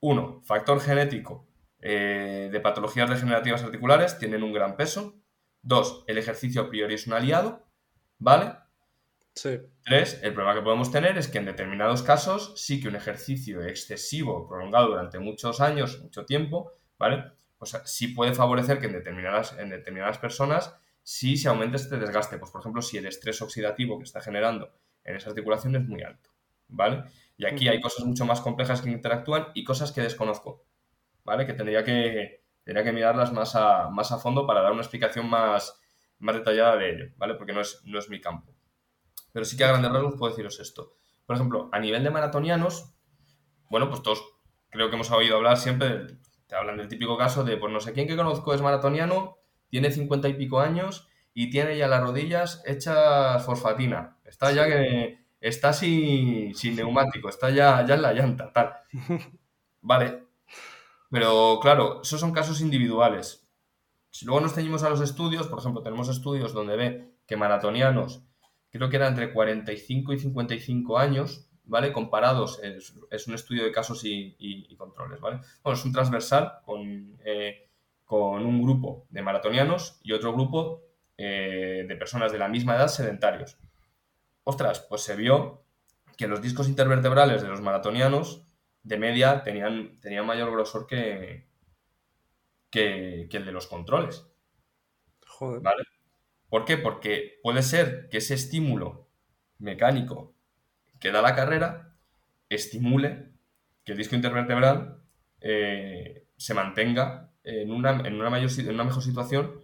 uno, factor genético eh, de patologías degenerativas articulares tienen un gran peso. Dos, el ejercicio a priori es un aliado. ¿Vale? Tres, el problema que podemos tener es que en determinados casos sí que un ejercicio excesivo, prolongado durante muchos años, mucho tiempo, ¿vale? O sea, sí puede favorecer que en determinadas, en determinadas personas sí se aumente este desgaste. Pues, por ejemplo, si el estrés oxidativo que está generando en esa articulación es muy alto, ¿vale? Y aquí hay cosas mucho más complejas que interactúan y cosas que desconozco, ¿vale? Que tendría que, tendría que mirarlas más a, más a fondo para dar una explicación más, más detallada de ello, ¿vale? Porque no es, no es mi campo. Pero sí que a grandes rasgos puedo deciros esto. Por ejemplo, a nivel de maratonianos, bueno, pues todos creo que hemos oído hablar siempre, te hablan del típico caso de, pues no sé quién que conozco es maratoniano, tiene cincuenta y pico años y tiene ya las rodillas hechas fosfatina. Está ya que, está sin, sin neumático, está ya, ya en la llanta, tal. [laughs] Vale. Pero claro, esos son casos individuales. Si luego nos ceñimos a los estudios, por ejemplo, tenemos estudios donde ve que maratonianos, creo que era entre 45 y 55 años, ¿vale? Comparados, es, un estudio de casos y, controles, ¿vale? Bueno, es un transversal con, eh, con un grupo de maratonianos y otro grupo eh, de personas de la misma edad sedentarios. Ostras, pues se vio que los discos intervertebrales de los maratonianos de media tenían, tenían mayor grosor que, que, el de los controles. Joder. ¿Vale? ¿Por qué? Porque puede ser que ese estímulo mecánico que da la carrera estimule que el disco intervertebral eh, se mantenga en una, en una, mayor, en una mejor situación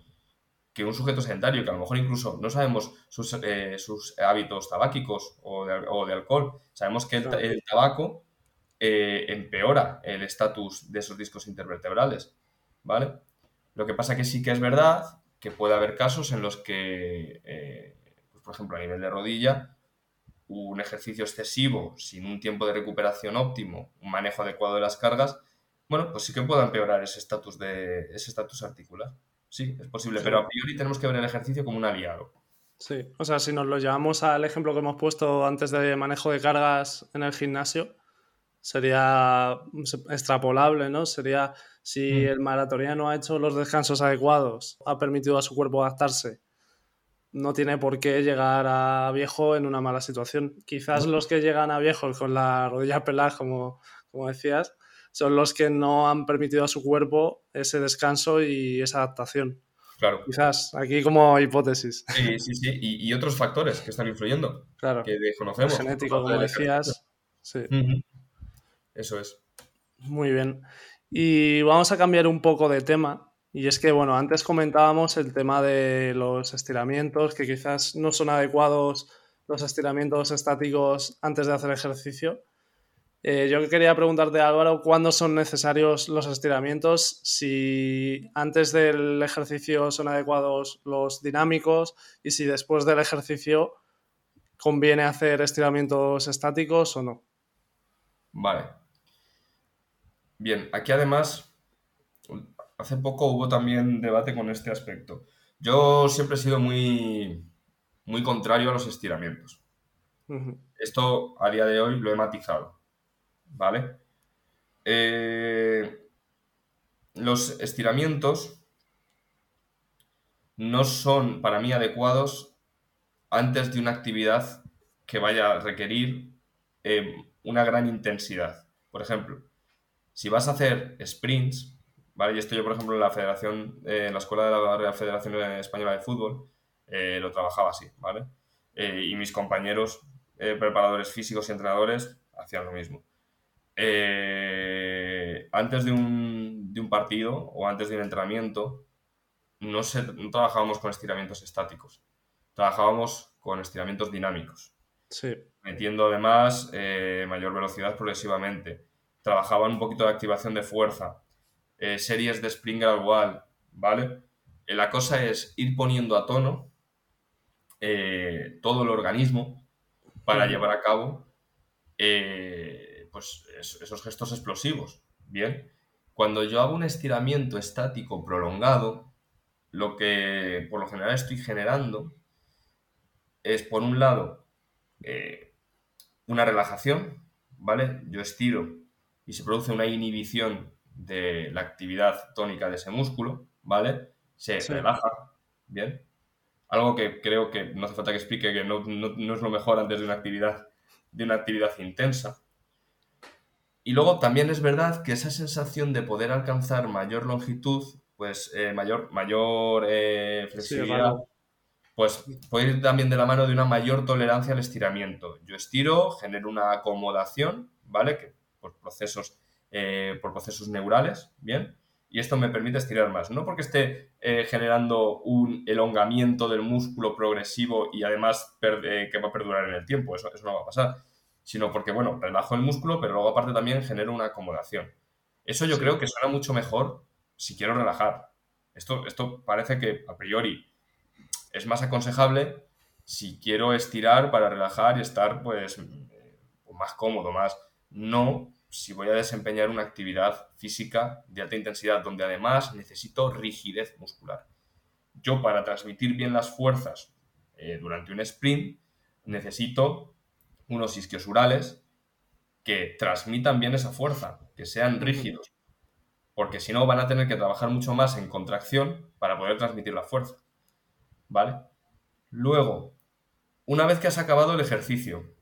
que un sujeto sedentario, que a lo mejor incluso no sabemos sus, eh, hábitos tabáquicos o de, alcohol. Sabemos que el, tabaco eh, empeora el estatus de esos discos intervertebrales, ¿vale? Lo que pasa que sí que es verdad que puede haber casos en los que, eh, pues, por ejemplo, a nivel de rodilla, un ejercicio excesivo sin un tiempo de recuperación óptimo, un manejo adecuado de las cargas, bueno, pues sí que puede empeorar ese estatus de ese estatus articular. Sí, es posible, pero a priori tenemos que ver el ejercicio como un aliado. Sí, o sea, si nos lo llevamos al ejemplo que hemos puesto antes de manejo de cargas en el gimnasio, sería extrapolable, ¿no? Sería si mm. el maratoniano ha hecho los descansos adecuados, ha permitido a su cuerpo adaptarse, no tiene por qué llegar a viejo en una mala situación. Quizás los que llegan a viejo con la rodilla pelada, como, como decías, son los que no han permitido a su cuerpo ese descanso y esa adaptación. Claro. Quizás, aquí como hipótesis. Sí, sí, sí. Y, otros factores que están influyendo. Claro. Que desconocemos. genético, como decías. Sí. Eso es. Muy bien. Y vamos a cambiar un poco de tema. Y es que, bueno, antes comentábamos el tema de los estiramientos, que quizás no son adecuados los estiramientos estáticos antes de hacer ejercicio. Eh, yo quería preguntarte, Álvaro, ¿cuándo son necesarios los estiramientos? Si antes del ejercicio son adecuados los dinámicos y si después del ejercicio conviene hacer estiramientos estáticos o no. Vale. Bien, aquí además, hace poco hubo también debate con este aspecto. Yo siempre he sido muy, muy contrario a los estiramientos. Esto a día de hoy lo he matizado. ¿vale? Eh, los estiramientos no son para mí adecuados antes de una actividad que vaya a requerir eh, una gran intensidad. Por ejemplo, si vas a hacer sprints, ¿vale? Y esto yo, por ejemplo, en la Federación, eh, en la Escuela de la Real Federación Española de Fútbol, lo trabajaba así, ¿vale? y mis compañeros preparadores físicos y entrenadores hacían lo mismo. Eh, antes de un, partido o antes de un entrenamiento, no, trabajábamos con estiramientos estáticos, trabajábamos con estiramientos dinámicos. Metiendo además eh, mayor velocidad progresivamente. Trabajaban un poquito de activación de fuerza, eh, series de Springer al wall, ¿vale? la cosa es ir poniendo a tono todo el organismo para llevar a cabo pues, esos gestos explosivos. Bien, cuando yo hago un estiramiento estático prolongado, lo que por lo general estoy generando es, por un lado, eh, una relajación, ¿vale? Yo estiro y se produce una inhibición de la actividad tónica de ese músculo, ¿vale? Se relaja, ¿bien? Algo que creo que no hace falta que explique que no, no, es lo mejor antes de una actividad, de una actividad intensa. Y luego también es verdad que esa sensación de poder alcanzar mayor longitud, pues eh, mayor, mayor eh, flexibilidad, pues puede ir también de la mano de una mayor tolerancia al estiramiento. Yo estiro, genero una acomodación, ¿vale? Que por procesos, eh, por procesos neurales, ¿bien? Y esto me permite estirar más. No porque esté generando un elongamiento del músculo progresivo y además que va a perdurar en el tiempo, eso, eso no va a pasar sino porque, bueno, relajo el músculo, pero luego aparte también genero una acomodación. Eso yo creo que suena mucho mejor si quiero relajar. Esto, esto parece que a priori es más aconsejable si quiero estirar para relajar y estar pues más cómodo, más no si voy a desempeñar una actividad física de alta intensidad donde además necesito rigidez muscular. Yo para transmitir bien las fuerzas eh, durante un sprint necesito unos isquiosurales que transmitan bien esa fuerza, que sean rígidos, porque si no van a tener que trabajar mucho más en contracción para poder transmitir la fuerza. ¿Vale? Luego, una vez que has acabado el ejercicio,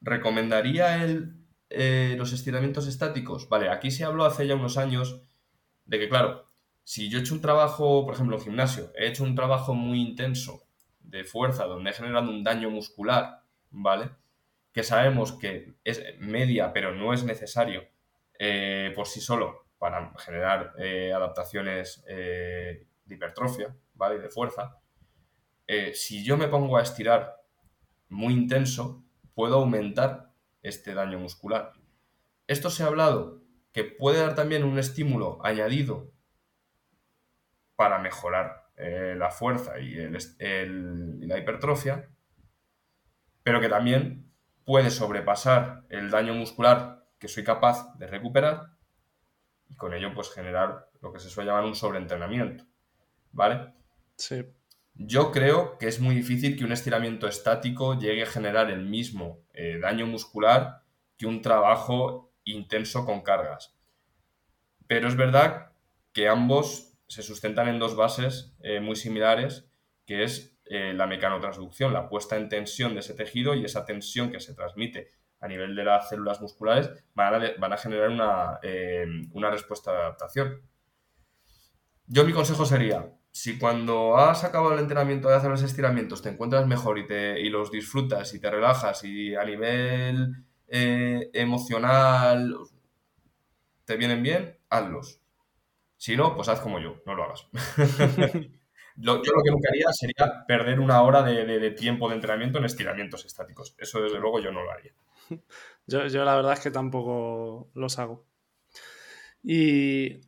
¿recomendaría el, eh, los estiramientos estáticos? Vale, aquí se habló hace ya unos años de que, claro, si yo he hecho un trabajo, por ejemplo, en gimnasio, he hecho un trabajo muy intenso de fuerza donde he generado un daño muscular, ¿vale? Que sabemos que es media, pero no es necesario eh, por sí solo para generar eh, adaptaciones de hipertrofia, ¿vale? De fuerza. si yo me pongo a estirar muy intenso, puedo aumentar este daño muscular. Esto se ha hablado que puede dar también un estímulo añadido para mejorar eh, la fuerza y, la hipertrofia, pero que también puede sobrepasar el daño muscular que soy capaz de recuperar y con ello pues generar lo que se suele llamar un sobreentrenamiento. ¿Vale? Sí. Yo creo que es muy difícil que un estiramiento estático llegue a generar el mismo eh, daño muscular que un trabajo intenso con cargas. Pero es verdad que ambos se sustentan en dos bases eh, muy similares, que es eh, la mecanotransducción, la puesta en tensión de ese tejido y esa tensión que se transmite a nivel de las células musculares van a, generar una, una respuesta de adaptación. Yo mi consejo sería, si cuando has acabado el entrenamiento de hacer los estiramientos te encuentras mejor y, te, y los disfrutas y te relajas y a nivel eh, emocional te vienen bien, hazlos. Si no, pues haz como yo, no lo hagas. [laughs] yo lo que nunca haría sería perder una hora de, tiempo de entrenamiento en estiramientos estáticos. Eso desde luego yo no lo haría. [laughs] Yo, yo la verdad es que tampoco los hago. Y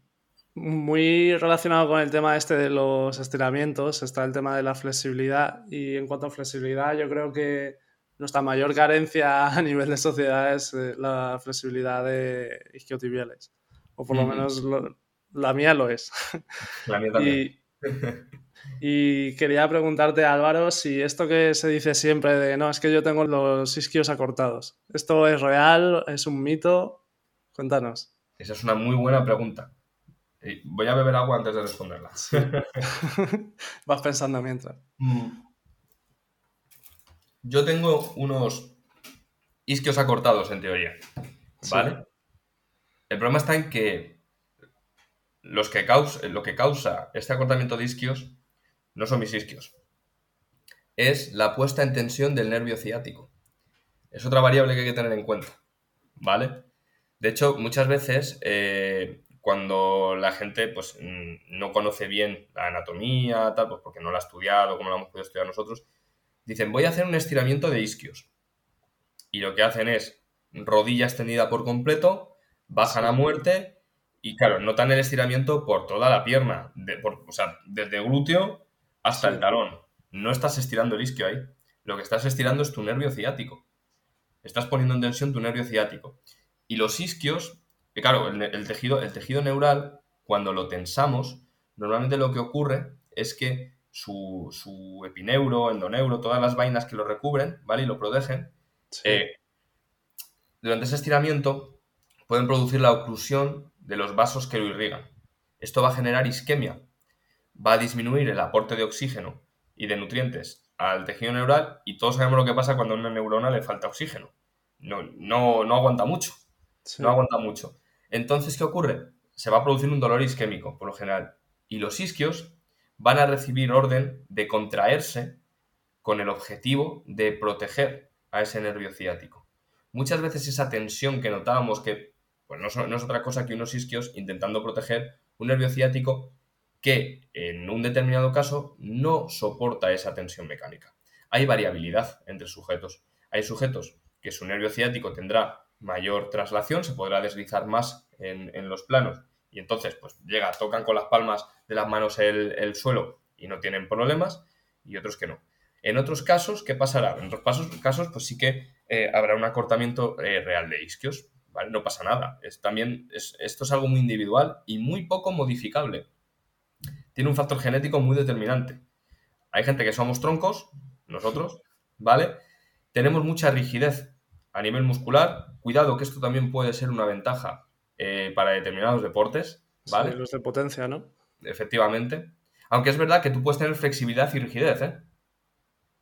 muy relacionado con el tema este de los estiramientos está el tema de la flexibilidad y en cuanto a flexibilidad yo creo que nuestra mayor carencia [laughs] a nivel de sociedad es eh, la flexibilidad de isquiotibiales o por lo menos la mía lo es. [laughs] La mía también. [laughs] Y, quería preguntarte, Álvaro, si esto que se dice siempre de no, es que yo tengo los isquios acortados, ¿esto es real? ¿Es un mito? Cuéntanos. Esa es una muy buena pregunta. Voy a beber agua antes de responderla. [laughs] Vas pensando mientras. Mm. Yo tengo unos isquios acortados en teoría. ¿Vale? El problema está en que, los que lo que causa este acortamiento de isquios no son mis isquios. Es la puesta en tensión del nervio ciático. Es otra variable que hay que tener en cuenta. ¿Vale? De hecho, muchas veces eh, cuando la gente pues mm, no conoce bien la anatomía, tal, pues porque no la ha estudiado como la hemos podido estudiar nosotros, dicen voy a hacer un estiramiento de isquios. Y lo que hacen es rodilla extendida por completo, bajan a muerte y claro, notan el estiramiento por toda la pierna, de, o sea, desde glúteo hasta el talón. No estás estirando el isquio ahí. Lo que estás estirando es tu nervio ciático. Estás poniendo en tensión tu nervio ciático. Y los isquios claro, el, tejido, el tejido neural, cuando lo tensamos, normalmente lo que ocurre es que su, su epineuro, endoneuro, todas las vainas que lo recubren, ¿vale? Y lo protegen, eh, durante ese estiramiento pueden producir la oclusión de los vasos que lo irrigan. Esto va a generar isquemia, va a disminuir el aporte de oxígeno y de nutrientes al tejido neural y todos sabemos lo que pasa cuando a una neurona le falta oxígeno. No, no, no aguanta mucho. No aguanta mucho. Entonces, ¿qué ocurre? Se va a producir un dolor isquémico, por lo general. Y los isquios van a recibir orden de contraerse con el objetivo de proteger a ese nervio ciático. Muchas veces esa tensión que notábamos que pues no, no es otra cosa que unos isquios intentando proteger un nervio ciático que en un determinado caso no soporta esa tensión mecánica. Hay variabilidad entre sujetos. Hay sujetos que su nervio ciático tendrá mayor traslación, se podrá deslizar más en, los planos y entonces pues llega, tocan con las palmas de las manos el, suelo y no tienen problemas y otros que no. En otros casos, ¿qué pasará? En otros casos, pues sí que eh, habrá un acortamiento eh, real de isquios, ¿vale? No pasa nada. Es, también esto es algo muy individual y muy poco modificable. Tiene un factor genético muy determinante. Hay gente que somos troncos, nosotros, ¿vale? Tenemos mucha rigidez a nivel muscular. Cuidado que esto también puede ser una ventaja eh, para determinados deportes, ¿vale? los de potencia, ¿no? Efectivamente. Aunque es verdad que tú puedes tener flexibilidad y rigidez, ¿eh?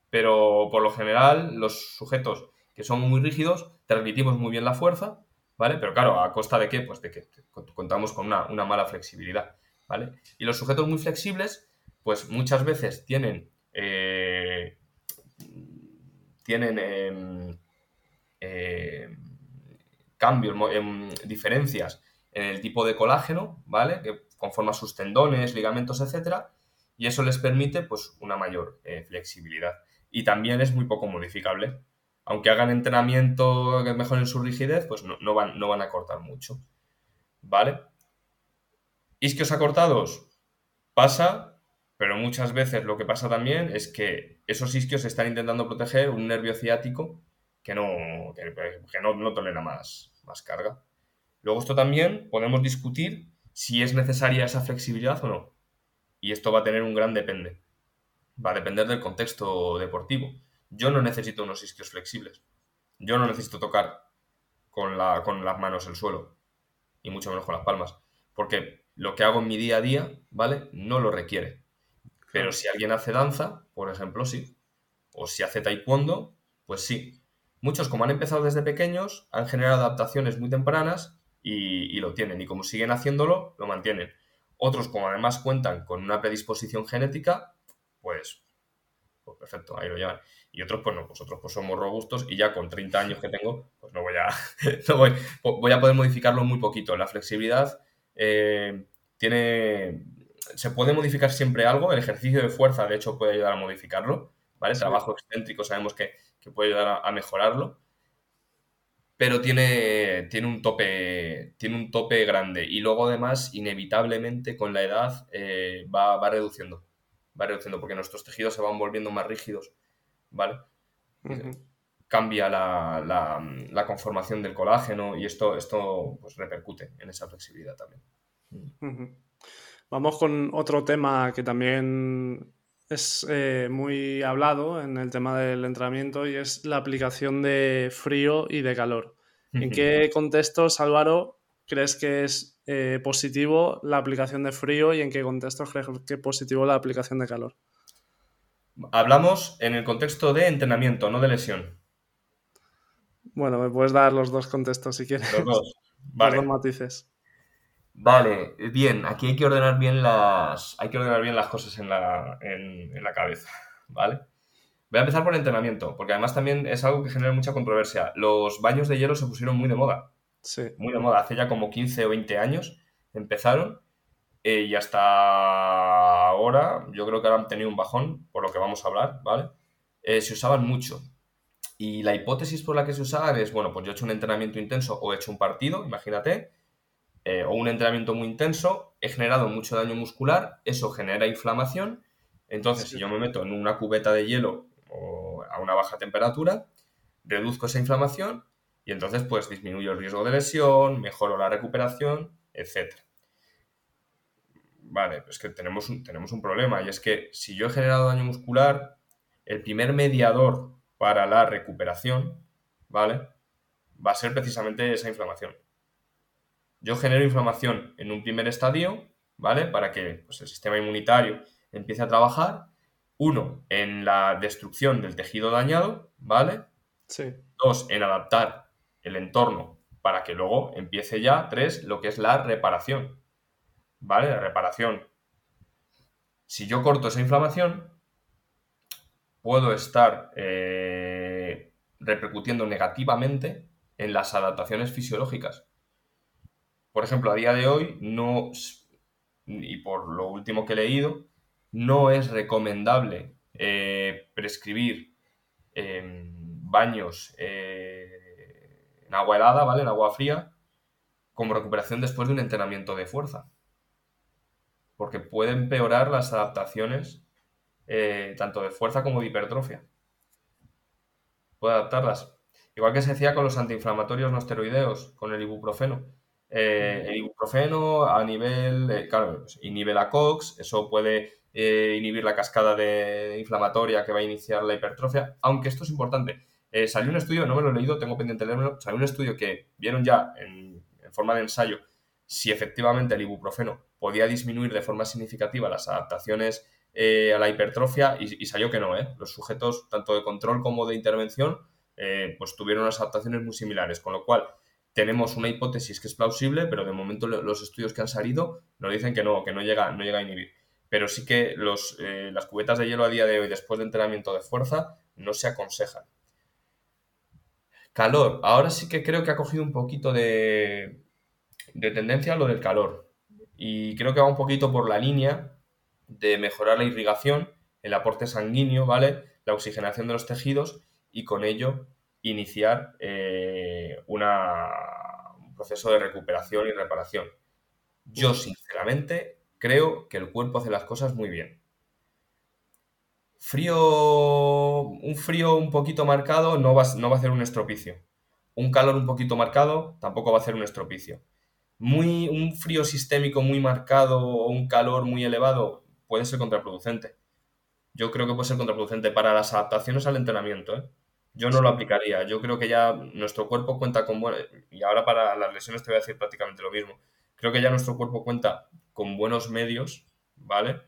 Pero por lo general, los sujetos que son muy rígidos, transmitimos muy bien la fuerza, ¿vale? Pero claro, ¿a costa de qué? Pues de que contamos con una, mala flexibilidad, ¿vale? Y los sujetos muy flexibles, pues muchas veces tienen, eh, tienen em, em, cambios, em, diferencias en el tipo de colágeno, ¿vale? Que conforma sus tendones, ligamentos, etcétera, y eso les permite, pues, una mayor eh, flexibilidad. Y también es muy poco modificable, aunque hagan entrenamiento que mejoren su rigidez, pues no, van, no van a cortar mucho. ¿Vale? Isquios acortados, pasa, pero muchas veces lo que pasa también es que esos isquios están intentando proteger un nervio ciático que no, que, no, tolera más, más carga. Luego esto también podemos discutir si es necesaria esa flexibilidad o no. Y esto va a tener un gran depende. Va a depender del contexto deportivo. Yo no necesito unos isquios flexibles. Yo no necesito tocar con, la, con las manos el suelo. Y mucho menos con las palmas. Porque lo que hago en mi día a día, ¿vale? No lo requiere. Pero si alguien hace danza, por ejemplo, sí. O si hace taekwondo, pues sí. Muchos, como han empezado desde pequeños, han generado adaptaciones muy tempranas y, y lo tienen. Y como siguen haciéndolo, lo mantienen. Otros, como además cuentan con una predisposición genética, pues, pues perfecto, ahí lo llevan y otros pues no, pues pues somos robustos y ya con 30 años que tengo, pues no voy a, [laughs] voy, a poder modificarlo muy poquito. La flexibilidad eh, tiene, se puede modificar siempre algo, el ejercicio de fuerza de hecho puede ayudar a modificarlo, ¿vale? Trabajo excéntrico sabemos que, puede ayudar a, mejorarlo, pero tiene, tiene, un tope, tiene un tope grande y luego además inevitablemente con la edad eh, va, va reduciendo, va reduciendo porque nuestros tejidos se van volviendo más rígidos ¿vale? Cambia la, conformación del colágeno y esto, esto pues, repercute en esa flexibilidad también. Vamos con otro tema que también es eh, muy hablado en el tema del entrenamiento y es la aplicación de frío y de calor. ¿En qué contextos, Álvaro, crees que es eh, positivo la aplicación de frío y en qué contextos crees que es positivo la aplicación de calor? Hablamos en el contexto de entrenamiento, no de lesión. Bueno, me puedes dar los dos contextos si quieres. Los dos. Vale. [laughs] Los dos matices. Vale, bien, aquí hay que ordenar bien las, hay que ordenar bien las cosas en la, en, la cabeza, ¿vale? Voy a empezar por el entrenamiento, porque además también es algo que genera mucha controversia. Los baños de hielo se pusieron muy de moda. Sí. Muy de moda. Hace ya como 15 o 20 años empezaron eh, y hasta ahora, yo creo que ahora han tenido un bajón, por lo que vamos a hablar, ¿vale? Eh, se usaban mucho. Y la hipótesis por la que se usaban es, bueno, pues yo he hecho un entrenamiento intenso o he hecho un partido, imagínate, eh, o un entrenamiento muy intenso, he generado mucho daño muscular, eso genera inflamación, entonces si yo me meto en una cubeta de hielo o a una baja temperatura, reduzco esa inflamación y entonces pues disminuyo el riesgo de lesión, mejoro la recuperación, etcétera vale, es que tenemos un, tenemos un problema y es que si yo he generado daño muscular, el primer mediador para la recuperación, ¿vale? Va a ser precisamente esa inflamación. Yo genero inflamación en un primer estadio, ¿vale? Para que pues, el sistema inmunitario empiece a trabajar. Uno, en la destrucción del tejido dañado, ¿vale? Sí. Dos, en adaptar el entorno para que luego empiece ya, tres, lo que es la reparación. ¿vale? La reparación. Si yo corto esa inflamación, puedo estar eh, repercutiendo negativamente en las adaptaciones fisiológicas. Por ejemplo, a día de hoy, no, y por lo último que he leído, no es recomendable eh, prescribir em, baños eh, en agua helada, ¿vale? En agua fría, como recuperación después de un entrenamiento de fuerza porque puede empeorar las adaptaciones eh, tanto de fuerza como de hipertrofia. Puede adaptarlas. Igual que se hacía con los antiinflamatorios no esteroideos, con el ibuprofeno. Eh, el ibuprofeno a nivel, eh, claro, pues, inhibe la COX, eso puede inhibir la cascada de inflamatoria que va a iniciar la hipertrofia, aunque esto es importante. salió un estudio, no me lo he leído, tengo pendiente de leerlo, salió un estudio que vieron ya en forma de ensayo si efectivamente el ibuprofeno podía disminuir de forma significativa las adaptaciones eh, a la hipertrofia y, salió que no, ¿eh? Los sujetos, tanto de control como de intervención, eh, pues tuvieron unas adaptaciones muy similares, con lo cual tenemos una hipótesis que es plausible, pero de momento los estudios que han salido nos dicen que no, que no llega, no llega a inhibir. Pero sí que los, las cubetas de hielo a día de hoy, después de entrenamiento de fuerza, no se aconsejan. Calor. Ahora sí que creo que ha cogido un poquito de, de tendencia a lo del calor. Y creo que va un poquito por la línea de mejorar la irrigación, el aporte sanguíneo, ¿vale? La oxigenación de los tejidos y con ello iniciar eh, una, un proceso de recuperación y reparación. Yo, sinceramente, creo que el cuerpo hace las cosas muy bien. Frío, un frío un poquito marcado no va, no va a hacer un estropicio. Un calor un poquito marcado tampoco va a hacer un estropicio muy, un frío sistémico muy marcado o un calor muy elevado puede ser contraproducente. Yo creo que puede ser contraproducente para las adaptaciones al entrenamiento. ¿eh? Yo no lo aplicaría. Yo creo que ya nuestro cuerpo cuenta con... Y ahora para las lesiones te voy a decir prácticamente lo mismo. Creo que ya nuestro cuerpo cuenta con buenos medios, ¿vale?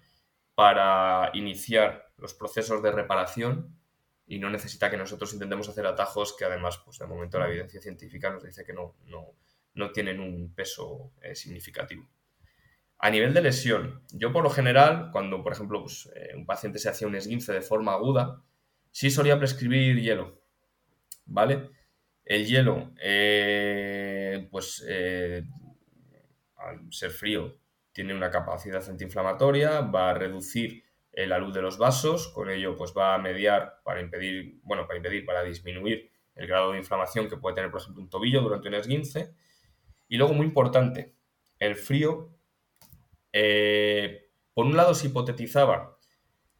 Para iniciar los procesos de reparación y no necesita que nosotros intentemos hacer atajos que además, pues de momento la evidencia científica nos dice que no, no, no tienen un peso eh, significativo. A nivel de lesión, yo por lo general, cuando por ejemplo pues, eh, un paciente se hacía un esguince de forma aguda, sí solía prescribir hielo, ¿vale? El hielo, eh, pues al ser frío, tiene una capacidad antiinflamatoria, va a reducir la luz de los vasos, con ello pues va a mediar para impedir, bueno, para impedir, para disminuir el grado de inflamación que puede tener, por ejemplo, un tobillo durante un esguince y luego, muy importante, el frío, eh, por un lado se hipotetizaba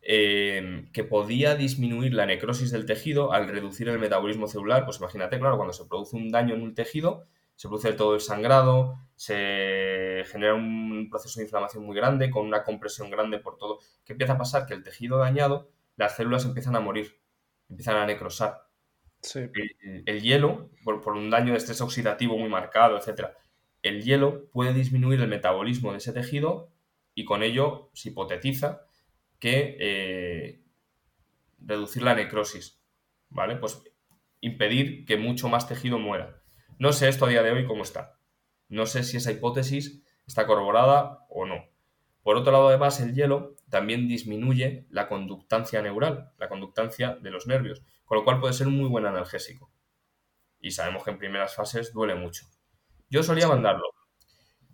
eh, que podía disminuir la necrosis del tejido al reducir el metabolismo celular. Pues imagínate, claro, cuando se produce un daño en un tejido, se produce todo el sangrado, se genera un proceso de inflamación muy grande, con una compresión grande por todo. ¿Qué empieza a pasar? Que el tejido dañado, las células empiezan a morir, empiezan a necrosar. El, hielo, por, un daño de estrés oxidativo muy marcado, etc., el hielo puede disminuir el metabolismo de ese tejido y con ello se hipotetiza que eh, reducir la necrosis, ¿vale? Pues impedir que mucho más tejido muera. No sé esto a día de hoy cómo está. No sé si esa hipótesis está corroborada o no. Por otro lado, además, el hielo también disminuye la conductancia neural, la conductancia de los nervios con lo cual puede ser un muy buen analgésico. Y sabemos que en primeras fases duele mucho. Yo solía mandarlo.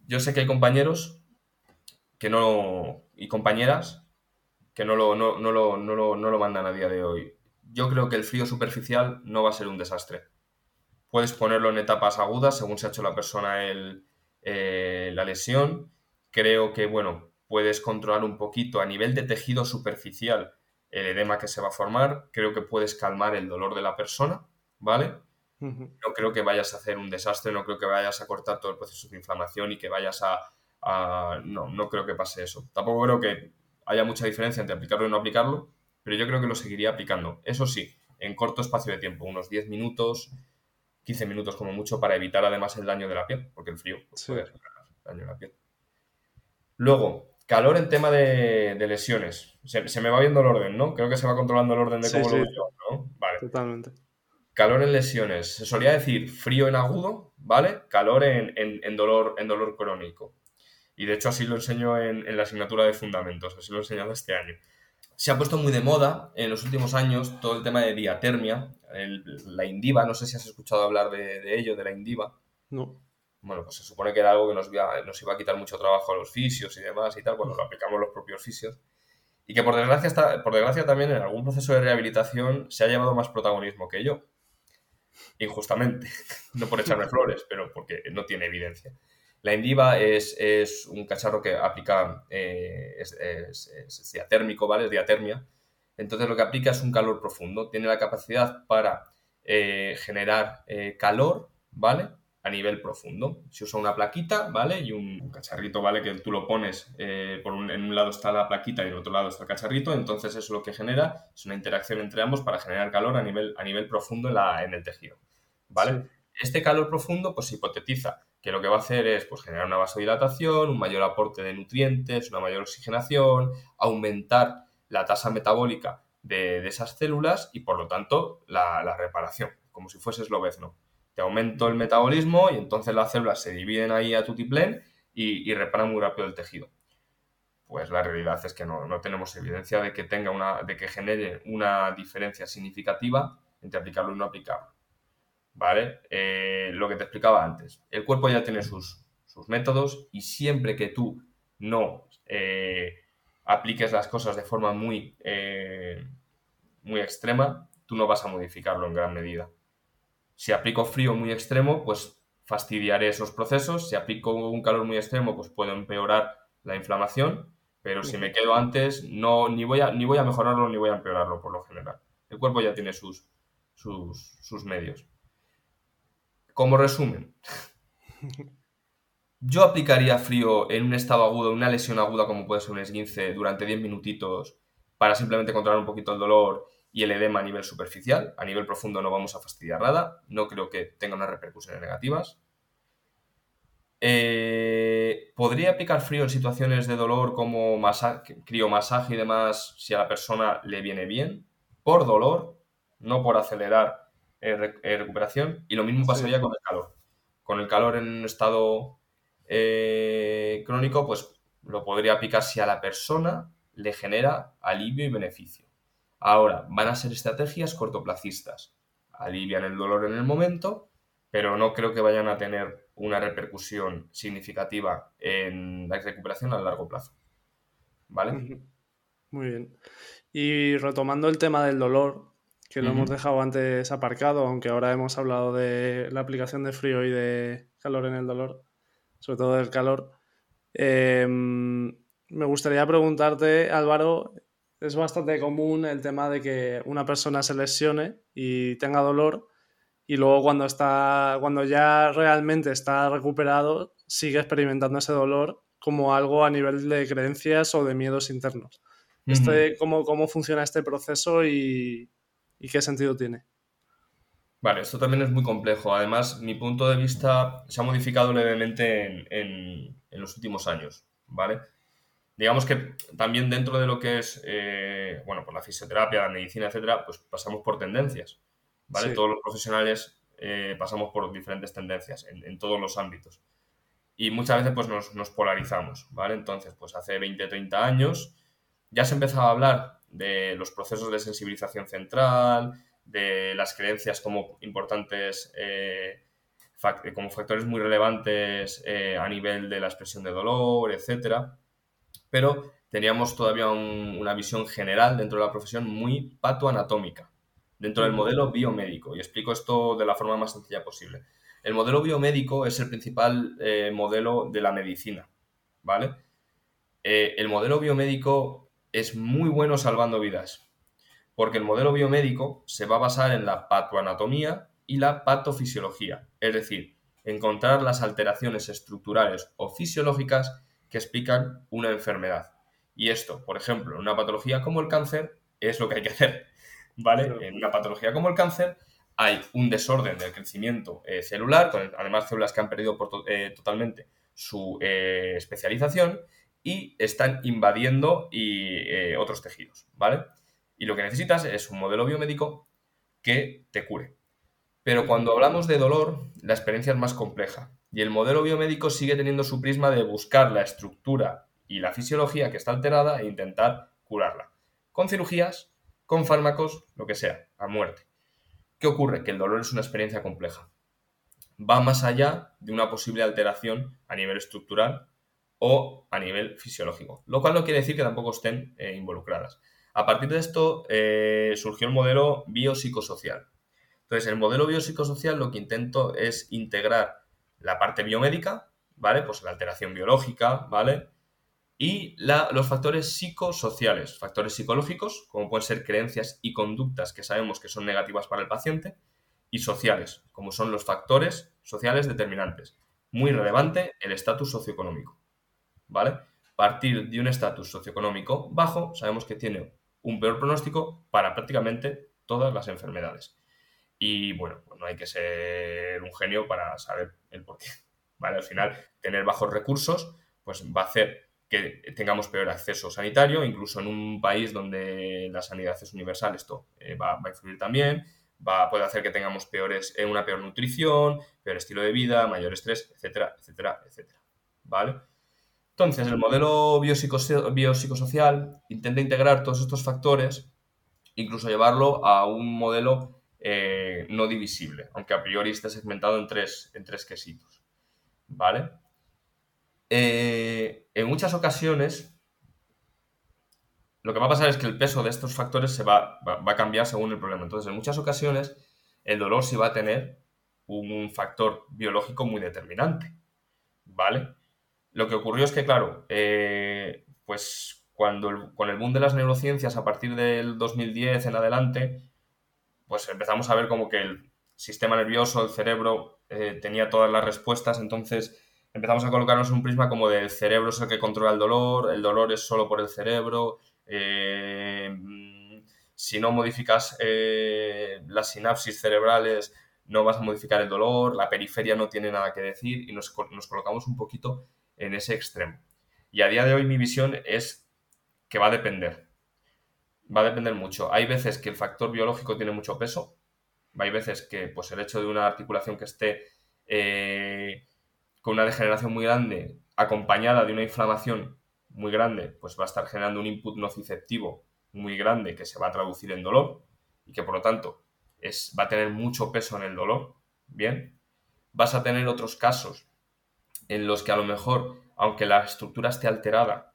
Yo sé que hay compañeros que no y compañeras que no lo, no, lo, no, lo, mandan a día de hoy. Yo creo que el frío superficial no va a ser un desastre. Puedes ponerlo en etapas agudas según se ha hecho la persona el, eh, la lesión. Creo que, bueno, puedes controlar un poquito a nivel de tejido superficial el edema que se va a formar, creo que puedes calmar el dolor de la persona, ¿vale? No creo que vayas a hacer un desastre, no creo que vayas a cortar todo el proceso de inflamación y que vayas a... no, no creo que pase eso. Tampoco creo que haya mucha diferencia entre aplicarlo y no aplicarlo, pero yo creo que lo seguiría aplicando. Eso sí, en corto espacio de tiempo, unos 10 minutos, 15 minutos como mucho, para evitar además el daño de la piel, porque el frío puede hacer daño de la piel. Luego, Calor en tema de, lesiones. Se, me va viendo el orden, ¿no? Creo que se va controlando el orden de cómo lo ¿no? Vale. Totalmente. Calor en lesiones. Se solía decir frío en agudo, ¿vale? Calor en, dolor, en dolor crónico. Y de hecho así lo enseño en, la asignatura de fundamentos, así lo he enseñado este año. Se ha puesto muy de moda en los últimos años todo el tema de diatermia, la indiva, no sé si has escuchado hablar de, de ello, de la indiva. No bueno, pues se supone que era algo que nos iba, nos iba a quitar mucho trabajo a los fisios y demás y tal, cuando lo aplicamos los propios fisios. Y que por desgracia, está, por desgracia también en algún proceso de rehabilitación se ha llevado más protagonismo que yo. Injustamente. [laughs] no por echarme flores, pero porque no tiene evidencia. La Indiva es, un cacharro que aplica, eh, es, diatérmico, ¿vale? Es diatermia. Entonces lo que aplica es un calor profundo. Tiene la capacidad para eh, generar eh, calor, ¿vale? A nivel profundo. Se usa una plaquita, ¿vale? Y un cacharrito, ¿vale? Que tú lo pones, por en un lado está la plaquita y en otro lado está el cacharrito. Entonces eso lo que genera es una interacción entre ambos para generar calor a nivel, a nivel profundo en, la, en el tejido, ¿vale? Este calor profundo, pues se hipotetiza que lo que va a hacer es pues, generar una vasodilatación, un mayor aporte de nutrientes, una mayor oxigenación, aumentar la tasa metabólica de, esas células y por lo tanto la, reparación, como si fuese esloveno. Te aumento el metabolismo y entonces las células se dividen ahí a tutiplén y, y reparan muy rápido el tejido. Pues la realidad es que no, no, tenemos evidencia de que tenga una, de que genere una diferencia significativa entre aplicarlo y no aplicarlo. ¿Vale? Eh, lo que te explicaba antes. El cuerpo ya tiene sus, métodos y siempre que tú no eh, apliques las cosas de forma muy, eh, muy extrema, tú no vas a modificarlo en gran medida. Si aplico frío muy extremo, pues fastidiaré esos procesos. Si aplico un calor muy extremo, pues puedo empeorar la inflamación. Pero si me quedo antes, no, ni, voy a, ni voy a mejorarlo ni voy a empeorarlo por lo general. El cuerpo ya tiene sus, sus, sus medios. Como resumen, [laughs] yo aplicaría frío en un estado agudo, en una lesión aguda como puede ser un esguince, durante 10 minutitos para simplemente controlar un poquito el dolor y el edema a nivel superficial. A nivel profundo no vamos a fastidiar nada. No creo que tenga unas repercusiones negativas. Eh, podría aplicar frío en situaciones de dolor como criomasaje y demás si a la persona le viene bien, por dolor, no por acelerar eh, eh, recuperación. Y lo mismo pasaría con el calor. Con el calor en un estado eh, crónico, pues lo podría aplicar si a la persona le genera alivio y beneficio. Ahora, van a ser estrategias cortoplacistas. Alivian el dolor en el momento, pero no creo que vayan a tener una repercusión significativa en la recuperación a largo plazo. ¿Vale? Muy bien. Y retomando el tema del dolor, que lo hemos dejado antes aparcado, aunque ahora hemos hablado de la aplicación de frío y de calor en el dolor, sobre todo del calor. Em, me gustaría preguntarte, Álvaro, es bastante común el tema de que una persona se lesione y tenga dolor y luego cuando está cuando ya realmente está recuperado sigue experimentando ese dolor como algo a nivel de creencias o de miedos internos. Este, ¿cómo, ¿Cómo funciona este proceso y, y qué sentido tiene. Vale, esto también es muy complejo. Además, mi punto de vista se ha modificado levemente en, los últimos años, ¿vale? Digamos que también dentro de lo que es, eh, bueno, por la fisioterapia, la medicina, etcétera, pues pasamos por tendencias, ¿vale? Todos los profesionales eh, pasamos por diferentes tendencias en, todos los ámbitos. Y muchas veces pues nos, nos, polarizamos, ¿vale? Entonces, pues hace 20, 30 años ya se empezaba a hablar de los procesos de sensibilización central, de las creencias como importantes, eh, como factores muy relevantes eh, a nivel de la expresión de dolor, etc. Pero teníamos todavía una visión general dentro de la profesión muy patoanatómica, dentro del modelo biomédico. Y explico esto de la forma más sencilla posible. El modelo biomédico es el principal eh, modelo de la medicina, ¿vale? el modelo biomédico es muy bueno salvando vidas, porque el modelo biomédico se va a basar en la patoanatomía y la patofisiología, es decir, encontrar las alteraciones estructurales o fisiológicas que explican una enfermedad. Y esto, por ejemplo, en una patología como el cáncer, es lo que hay que hacer, ¿vale? En una patología como el cáncer hay un desorden del crecimiento eh, celular, con además células que han perdido eh, totalmente su eh, especialización y están invadiendo y, eh, otros tejidos, ¿vale? Y lo que necesitas es un modelo biomédico que te cure. Pero cuando hablamos de dolor, la experiencia es más compleja y el modelo biomédico sigue teniendo su prisma de buscar la estructura y la fisiología que está alterada e intentar curarla. Con cirugías, con fármacos, lo que sea, a muerte. ¿Qué ocurre? Que el dolor es una experiencia compleja. Va más allá de una posible alteración a nivel estructural o a nivel fisiológico, lo cual no quiere decir que tampoco estén eh, involucradas. A partir de esto eh, surgió el modelo biopsicosocial. Entonces, el modelo biopsicosocial lo que intento es integrar la parte biomédica, ¿vale? Pues la alteración biológica, ¿vale? Y los factores psicosociales, factores psicológicos, como pueden ser creencias y conductas que sabemos que son negativas para el paciente, y sociales, como son los factores sociales determinantes. Muy relevante el estatus socioeconómico, ¿vale? Partir de un estatus socioeconómico bajo, sabemos que tiene un peor pronóstico para prácticamente todas las enfermedades. Y bueno, pues no hay que ser un genio para saber el porqué. [laughs] ¿Vale? Al final, tener bajos recursos, pues va a hacer que tengamos peor acceso sanitario, incluso en un país donde la sanidad es universal, esto eh, va, a influir también, va, puede hacer que tengamos peores, eh, una peor nutrición, peor estilo de vida, mayor estrés, etcétera, etcétera, etcétera. ¿Vale? Entonces, el modelo biopsicosocial intenta integrar todos estos factores, incluso llevarlo a un modelo eh, no divisible, aunque a priori esté segmentado en tres, quesitos. ¿Vale? Eh, en muchas ocasiones, lo que va a pasar es que el peso de estos factores se va, a cambiar según el problema. Entonces, en muchas ocasiones, el dolor sí va a tener un factor biológico muy determinante. ¿Vale? Lo que ocurrió es que, claro, eh, pues cuando con el boom de las neurociencias a partir del 2010 en adelante, pues empezamos a ver como que el sistema nervioso, el cerebro, eh, tenía todas las respuestas, entonces empezamos a colocarnos un prisma como del cerebro es el que controla el dolor, el dolor es solo por el cerebro, eh, si no modificas las sinapsis cerebrales no vas a modificar el dolor, la periferia no tiene nada que decir y nos, nos colocamos un poquito en ese extremo. Y a día de hoy mi visión es que va a depender. Va a depender mucho. Hay veces que el factor biológico tiene mucho peso. Hay veces que pues, el hecho de una articulación que esté eh, con una degeneración muy grande, acompañada de una inflamación muy grande, pues va a estar generando un input nociceptivo muy grande que se va a traducir en dolor y que por lo tanto es, va a tener mucho peso en el dolor. Bien. Vas a tener otros casos en los que a lo mejor, aunque la estructura esté alterada,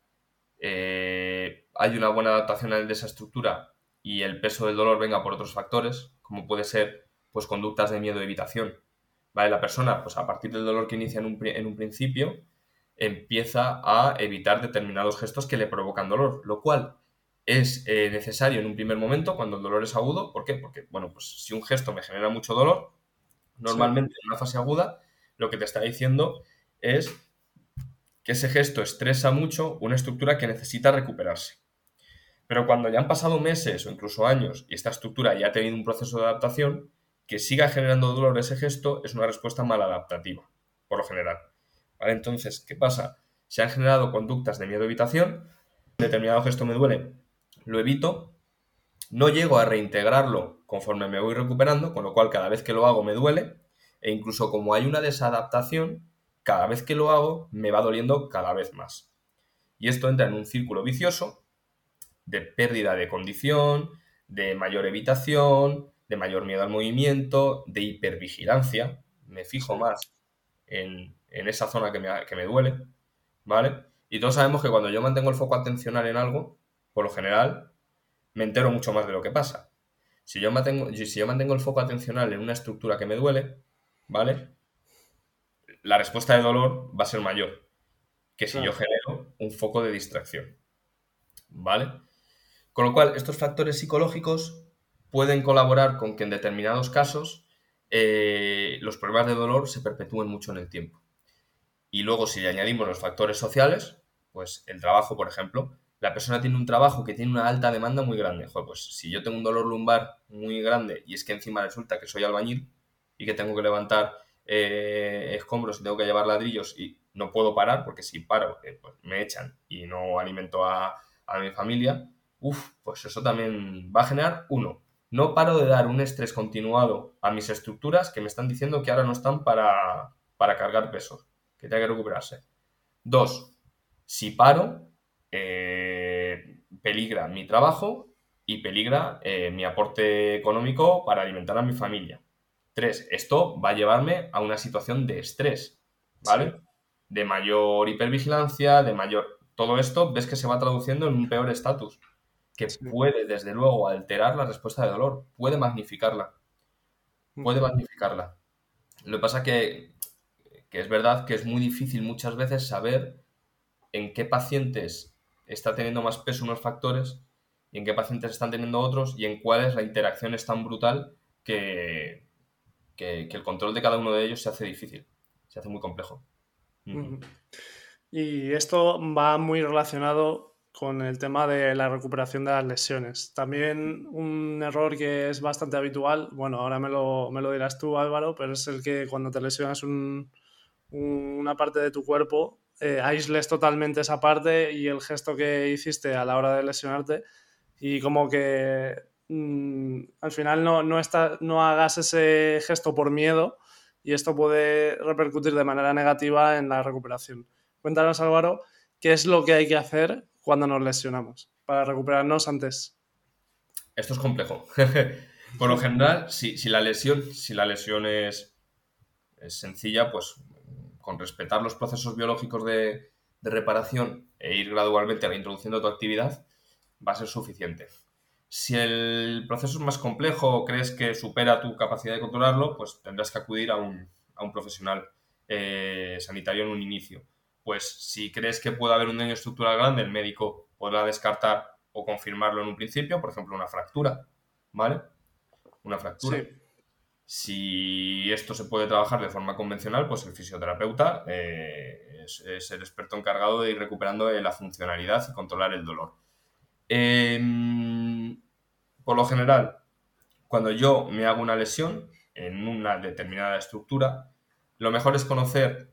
eh, hay una buena adaptación de esa estructura y el peso del dolor venga por otros factores, como puede ser pues conductas de miedo evitación. ¿Vale? La persona, pues a partir del dolor que inicia en un, principio, empieza a evitar determinados gestos que le provocan dolor, lo cual es eh, necesario en un primer momento cuando el dolor es agudo. ¿Por qué? Porque, bueno, pues si un gesto me genera mucho dolor, normalmente en una fase aguda, lo que te está diciendo es que ese gesto estresa mucho una estructura que necesita recuperarse. Pero cuando ya han pasado meses o incluso años y esta estructura ya ha tenido un proceso de adaptación, que siga generando dolor ese gesto es una respuesta maladaptativa, por lo general. Entonces, ¿qué pasa? Se han generado conductas de miedo-evitación, determinado gesto me duele, lo evito, no llego a reintegrarlo conforme me voy recuperando, con lo cual cada vez que lo hago me duele, e incluso como hay una desadaptación, cada vez que lo hago me va doliendo cada vez más. Y esto entra en un círculo vicioso de pérdida de condición, de mayor evitación, de mayor miedo al movimiento, de hipervigilancia. Me fijo más en, esa zona que me, que me duele, ¿vale? Y todos sabemos que cuando yo mantengo el foco atencional en algo, por lo general, me entero mucho más de lo que pasa. Si yo mantengo, si yo mantengo el foco atencional en una estructura que me duele, ¿vale? La respuesta de dolor va a ser mayor que si yo genero un foco de distracción. ¿Vale? Con lo cual, estos factores psicológicos pueden colaborar con que en determinados casos eh, los problemas de dolor se perpetúen mucho en el tiempo. Y luego, si le añadimos los factores sociales, pues el trabajo, por ejemplo, la persona tiene un trabajo que tiene una alta demanda muy grande. pues si yo tengo un dolor lumbar muy grande y es que encima resulta que soy albañil y que tengo que levantar eh, escombros y tengo que llevar ladrillos y no puedo parar porque si paro eh, pues me echan y no alimento a, mi familia, uff, pues eso también va a generar, uno, no paro de dar un estrés continuado a mis estructuras que me están diciendo que ahora no están para, cargar pesos, que tengo que recuperarse. Dos, si paro, eh, peligra mi trabajo y peligra mi aporte económico para alimentar a mi familia. Tres, esto va a llevarme a una situación de estrés, ¿vale? De mayor hipervigilancia, de mayor... Todo esto ves que se va traduciendo en un peor estatus, que puede, desde luego, alterar la respuesta de dolor, puede magnificarla. Puede magnificarla. Lo que pasa que que es verdad que es muy difícil muchas veces saber en qué pacientes está teniendo más peso unos factores y en qué pacientes están teniendo otros y en cuáles la interacción es tan brutal que, que, el control de cada uno de ellos se hace difícil, se hace muy complejo. Y esto va muy relacionado con el tema de la recuperación de las lesiones. También un error que es bastante habitual, bueno, ahora me lo, me lo dirás tú Álvaro, pero es el que cuando te lesionas una parte de tu cuerpo, eh, aísles totalmente esa parte y el gesto que hiciste a la hora de lesionarte y como que mm, al final no, no, no hagas ese gesto por miedo y esto puede repercutir de manera negativa en la recuperación. Cuéntanos Álvaro, ¿qué es lo que hay que hacer cuando nos lesionamos para recuperarnos antes? Esto es complejo. [laughs] por lo general, si, la lesión, si la lesión es, es sencilla, pues con respetar los procesos biológicos de, reparación e ir gradualmente reintroduciendo tu actividad, va a ser suficiente. Si el proceso es más complejo o crees que supera tu capacidad de controlarlo, pues tendrás que acudir a un, profesional eh, sanitario en un inicio. Pues si crees que puede haber un daño estructural grande, el médico podrá descartar o confirmarlo en un principio, por ejemplo, una fractura, ¿vale? Una fractura. Sí. Si esto se puede trabajar de forma convencional, pues el fisioterapeuta eh, es, el experto encargado de ir recuperando la funcionalidad y controlar el dolor. Em, por lo general, cuando yo me hago una lesión en una determinada estructura, lo mejor es conocer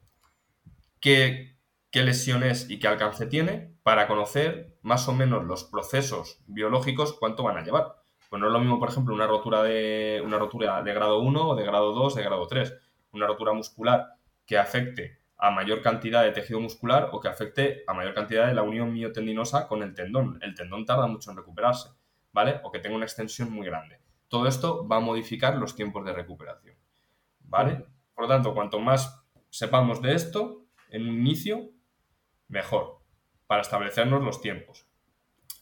qué, lesión es y qué alcance tiene para conocer más o menos los procesos biológicos cuánto van a llevar. Pues no es lo mismo, por ejemplo, una rotura de, una rotura de grado 1 o de grado 2, de grado 3. Una rotura muscular que afecte a mayor cantidad de tejido muscular o que afecte a mayor cantidad de la unión miotendinosa con el tendón. El tendón tarda mucho en recuperarse, ¿vale? O que tenga una extensión muy grande. Todo esto va a modificar los tiempos de recuperación, ¿vale? Por lo tanto, cuanto más sepamos de esto en un inicio, mejor, para establecernos los tiempos.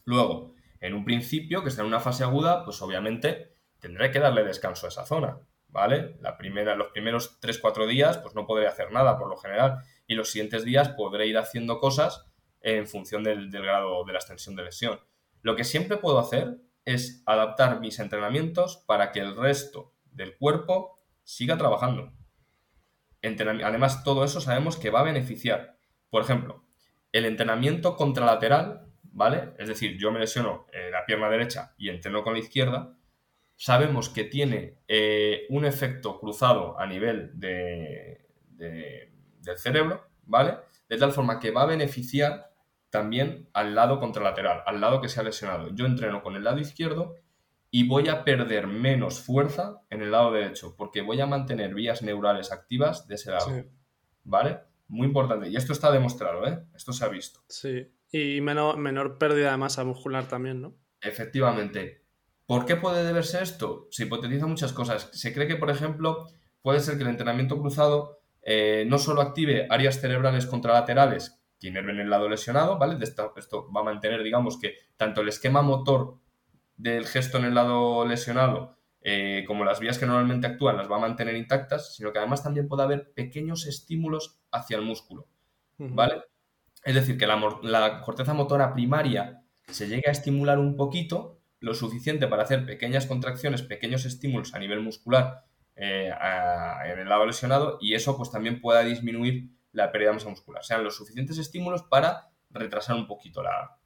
Luego, en un principio, que está en una fase aguda, pues obviamente tendré que darle descanso a esa zona, ¿vale? La primera, los primeros 3-4 días, pues no podré hacer nada por lo general, y los siguientes días podré ir haciendo cosas en función del, grado de la extensión de lesión. Lo que siempre puedo hacer es adaptar mis entrenamientos para que el resto del cuerpo siga trabajando. Además, todo eso sabemos que va a beneficiar. Por ejemplo, el entrenamiento contralateral ¿vale? Es decir, yo me lesiono eh, la pierna derecha y entreno con la izquierda, sabemos que tiene eh, un efecto cruzado a nivel de, del cerebro, ¿vale? De tal forma que va a beneficiar también al lado contralateral, al lado que se ha lesionado. Yo entreno con el lado izquierdo y voy a perder menos fuerza en el lado derecho, porque voy a mantener vías neurales activas de ese lado. ¿Vale? Muy importante. Y esto está demostrado, ¿eh? Esto se ha visto. Sí. Y menor, menor pérdida de masa muscular también, ¿no? Efectivamente. ¿Por qué puede deberse esto? Se hipotetiza muchas cosas. Se cree que, por ejemplo, puede ser que el entrenamiento cruzado eh, no solo active áreas cerebrales contralaterales que inerven el lado lesionado, ¿vale? esto, va a mantener, digamos, que tanto el esquema motor del gesto en el lado lesionado eh, como las vías que normalmente actúan las va a mantener intactas, sino que además también puede haber pequeños estímulos hacia el músculo, ¿vale? Es decir, que la, corteza motora primaria se llegue a estimular un poquito, lo suficiente para hacer pequeñas contracciones, pequeños estímulos a nivel muscular eh, en el lado lesionado y eso pues también pueda disminuir la pérdida de masa muscular. Sean los suficientes estímulos para retrasar un poquito la,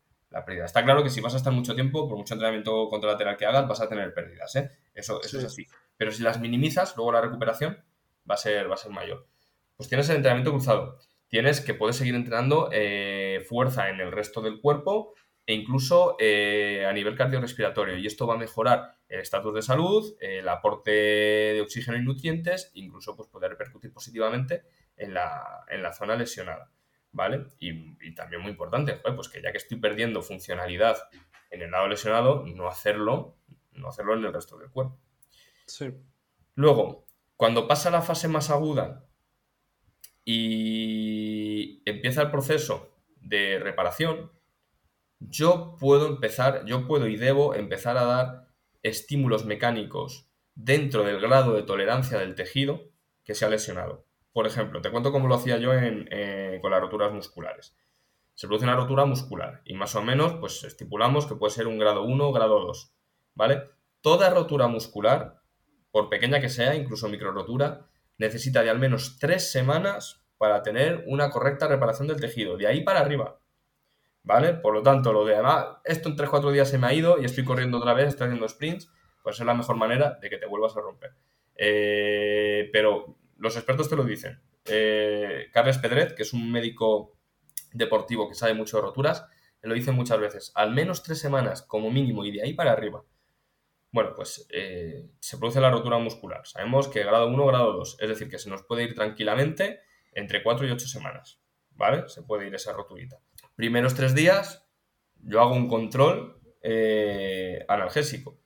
pérdida. Está claro que si vas a estar mucho tiempo, por mucho entrenamiento contralateral que hagas, vas a tener pérdidas. ¿eh? Eso, eso es así. Pero si las minimizas, luego la recuperación va a ser, va a ser mayor. Pues tienes el entrenamiento cruzado tienes que puedes seguir entrenando eh, fuerza en el resto del cuerpo e incluso eh, a nivel cardiorrespiratorio. Y esto va a mejorar el estatus de salud, el aporte de oxígeno y nutrientes, incluso pues, poder repercutir positivamente en la, zona lesionada. ¿Vale? Y, también muy importante, pues que ya que estoy perdiendo funcionalidad en el lado lesionado, no hacerlo, no hacerlo en el resto del cuerpo. Sí. Luego, cuando pasa la fase más aguda, y empieza el proceso de reparación, yo puedo empezar, yo puedo y debo empezar a dar estímulos mecánicos dentro del grado de tolerancia del tejido que se ha lesionado. Por ejemplo, te cuento cómo lo hacía yo eh, con las roturas musculares. Se produce una rotura muscular y más o menos pues estipulamos que puede ser un grado 1 o grado 2, ¿vale? Toda rotura muscular, por pequeña que sea, incluso micro rotura, necesita de al menos tres semanas para tener una correcta reparación del tejido, de ahí para arriba. ¿Vale? Por lo tanto, lo de, ah, esto en 3-4 días se me ha ido y estoy corriendo otra vez, estoy haciendo sprints, pues es la mejor manera de que te vuelvas a romper. Eh, pero los expertos te lo dicen. Eh, Carles Pedret, que es un médico deportivo que sabe mucho de roturas, lo dice muchas veces, al menos tres semanas como mínimo y de ahí para arriba. Bueno, pues eh, se produce la rotura muscular. Sabemos que grado 1, grado 2, es decir, que se nos puede ir tranquilamente entre 4 y 8 semanas, ¿vale? Se puede ir esa roturita. Primeros tres días, yo hago un control eh, analgésico.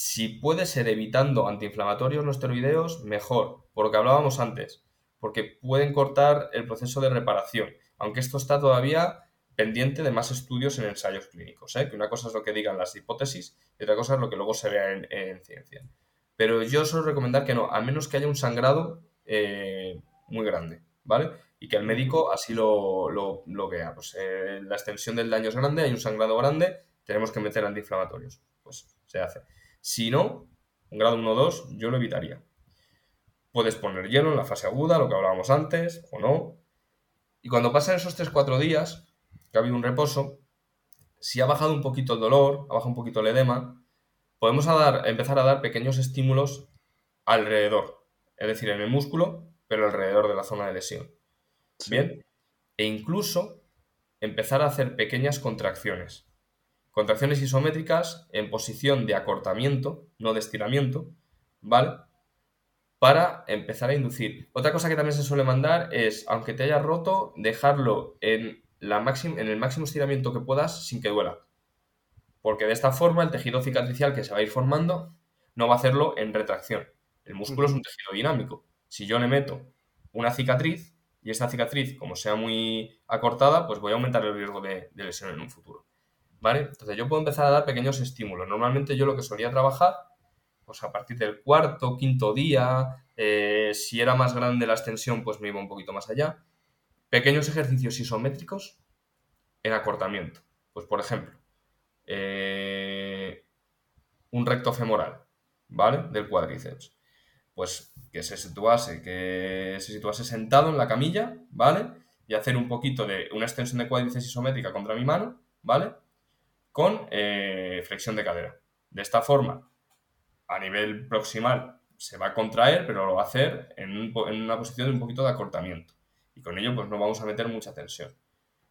Si puede ser evitando antiinflamatorios los esteroideos, mejor, por lo que hablábamos antes, porque pueden cortar el proceso de reparación, aunque esto está todavía pendiente de más estudios en ensayos clínicos, ¿eh? que una cosa es lo que digan las hipótesis y otra cosa es lo que luego se vea en, ciencia. Pero yo suelo recomendar que no, a menos que haya un sangrado eh, muy grande, ¿vale? Y que el médico así lo, vea. Pues eh, la extensión del daño es grande, hay un sangrado grande, tenemos que meter antiinflamatorios. Pues se hace. Si no, un grado 1 o 2, yo lo evitaría. Puedes poner hielo en la fase aguda, lo que hablábamos antes, o no. Y cuando pasen esos 3-4 días, que ha habido un reposo, si ha bajado un poquito el dolor, ha bajado un poquito el edema, podemos empezar a dar pequeños estímulos alrededor, es decir, en el músculo, pero alrededor de la zona de lesión. Bien, e incluso empezar a hacer pequeñas contracciones. Contracciones isométricas en posición de acortamiento, no de estiramiento, ¿vale? Para empezar a inducir. Otra cosa que también se suele mandar es, aunque te haya roto, dejarlo en la en el máximo estiramiento que puedas sin que duela. Porque de esta forma el tejido cicatricial que se va a ir formando no va a hacerlo en retracción. El músculo es un tejido dinámico. Si yo le meto una cicatriz y esta cicatriz, como sea muy acortada, pues voy a aumentar el riesgo de, lesión en un futuro. ¿Vale? Entonces yo puedo empezar a dar pequeños estímulos. Normalmente yo lo que solía trabajar, pues a partir del cuarto, quinto día, eh, si era más grande la extensión, pues me iba un poquito más allá pequeños ejercicios isométricos en acortamiento. Pues, por ejemplo, eh, un recto femoral, ¿vale? Del cuádriceps. Pues que se situase, que se situase sentado en la camilla, ¿vale? Y hacer un poquito de una extensión de cuádriceps isométrica contra mi mano, ¿vale? Con eh, flexión de cadera. De esta forma, a nivel proximal se va a contraer, pero lo va a hacer en, en una posición de un poquito de acortamiento y con ello pues no vamos a meter mucha tensión.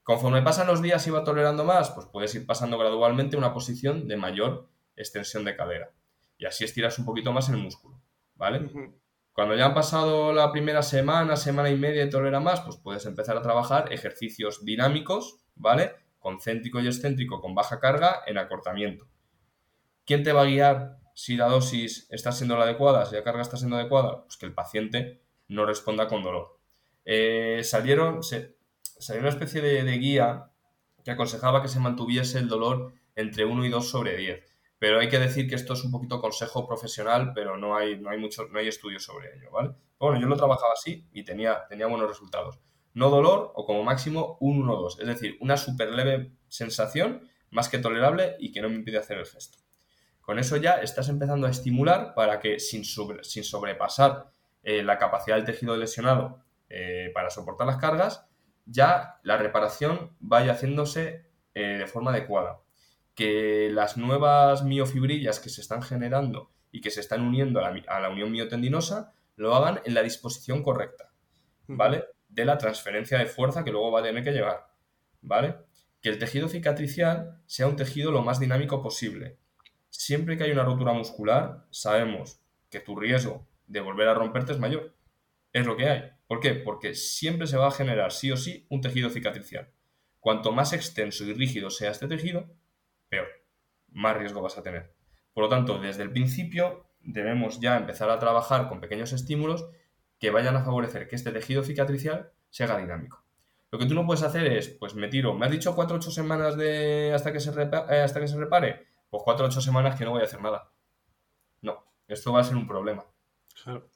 Conforme pasan los días y va tolerando más, pues puedes ir pasando gradualmente a una posición de mayor extensión de cadera y así estiras un poquito más el músculo, ¿vale? Cuando ya han pasado la primera semana, semana y media y tolera más, pues puedes empezar a trabajar ejercicios dinámicos, ¿vale? Concéntrico y excéntrico con baja carga en acortamiento. ¿Quién te va a guiar si la dosis está siendo la adecuada, si la carga está siendo adecuada? Pues que el paciente no responda con dolor. Eh, salieron, salió una especie de, guía que aconsejaba que se mantuviese el dolor entre 1 y 2 sobre 10. Pero hay que decir que esto es un poquito consejo profesional, pero no hay, no hay, mucho, no hay estudios sobre ello, ¿vale? Bueno, yo lo trabajaba así y tenía, tenía buenos resultados. No dolor o como máximo un 1-2, es decir, una súper leve sensación más que tolerable y que no me impide hacer el gesto. Con eso ya estás empezando a estimular para que sin, sin sobrepasar eh, la capacidad del tejido lesionado eh, para soportar las cargas, ya la reparación vaya haciéndose eh, de forma adecuada. Que las nuevas miofibrillas que se están generando y que se están uniendo a la, unión miotendinosa lo hagan en la disposición correcta, ¿vale? De la transferencia de fuerza que luego va a tener que llegar, ¿vale? Que el tejido cicatricial sea un tejido lo más dinámico posible. Siempre que hay una rotura muscular, sabemos que tu riesgo de volver a romperte es mayor. Es lo que hay. ¿Por qué? Porque siempre se va a generar sí o sí un tejido cicatricial. Cuanto más extenso y rígido sea este tejido, peor, más riesgo vas a tener. Por lo tanto, desde el principio debemos ya empezar a trabajar con pequeños estímulos que vayan a favorecer que este tejido cicatricial se haga dinámico. Lo que tú no puedes hacer es, pues me tiro, me has dicho 4 o 8 semanas de hasta que, se eh, hasta que se repare, pues 4 o 8 semanas que no voy a hacer nada. No, esto va a ser un problema. Claro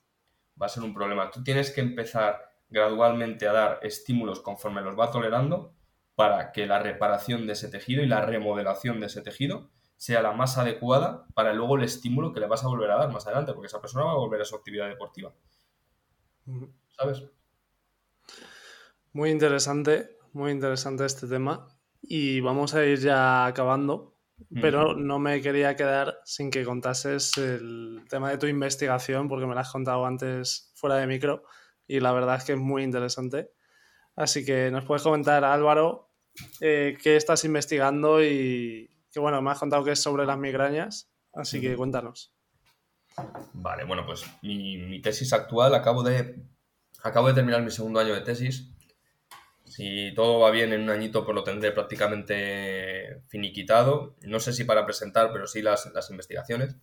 va a ser un problema. Tú tienes que empezar gradualmente a dar estímulos conforme los va tolerando para que la reparación de ese tejido y la remodelación de ese tejido sea la más adecuada para luego el estímulo que le vas a volver a dar más adelante, porque esa persona va a volver a su actividad deportiva. ¿Sabes? Muy interesante, muy interesante este tema. Y vamos a ir ya acabando, pero no me quería quedar sin que contases el tema de tu investigación, porque me lo has contado antes fuera de micro y la verdad es que es muy interesante. Así que nos puedes comentar, Álvaro, eh, qué estás investigando y que bueno, me has contado que es sobre las migrañas, así que cuéntanos. Vale, bueno, pues mi, tesis actual, acabo de, acabo de terminar mi segundo año de tesis. Si todo va bien en un añito, pues lo tendré prácticamente finiquitado. No sé si para presentar, pero sí las, las investigaciones.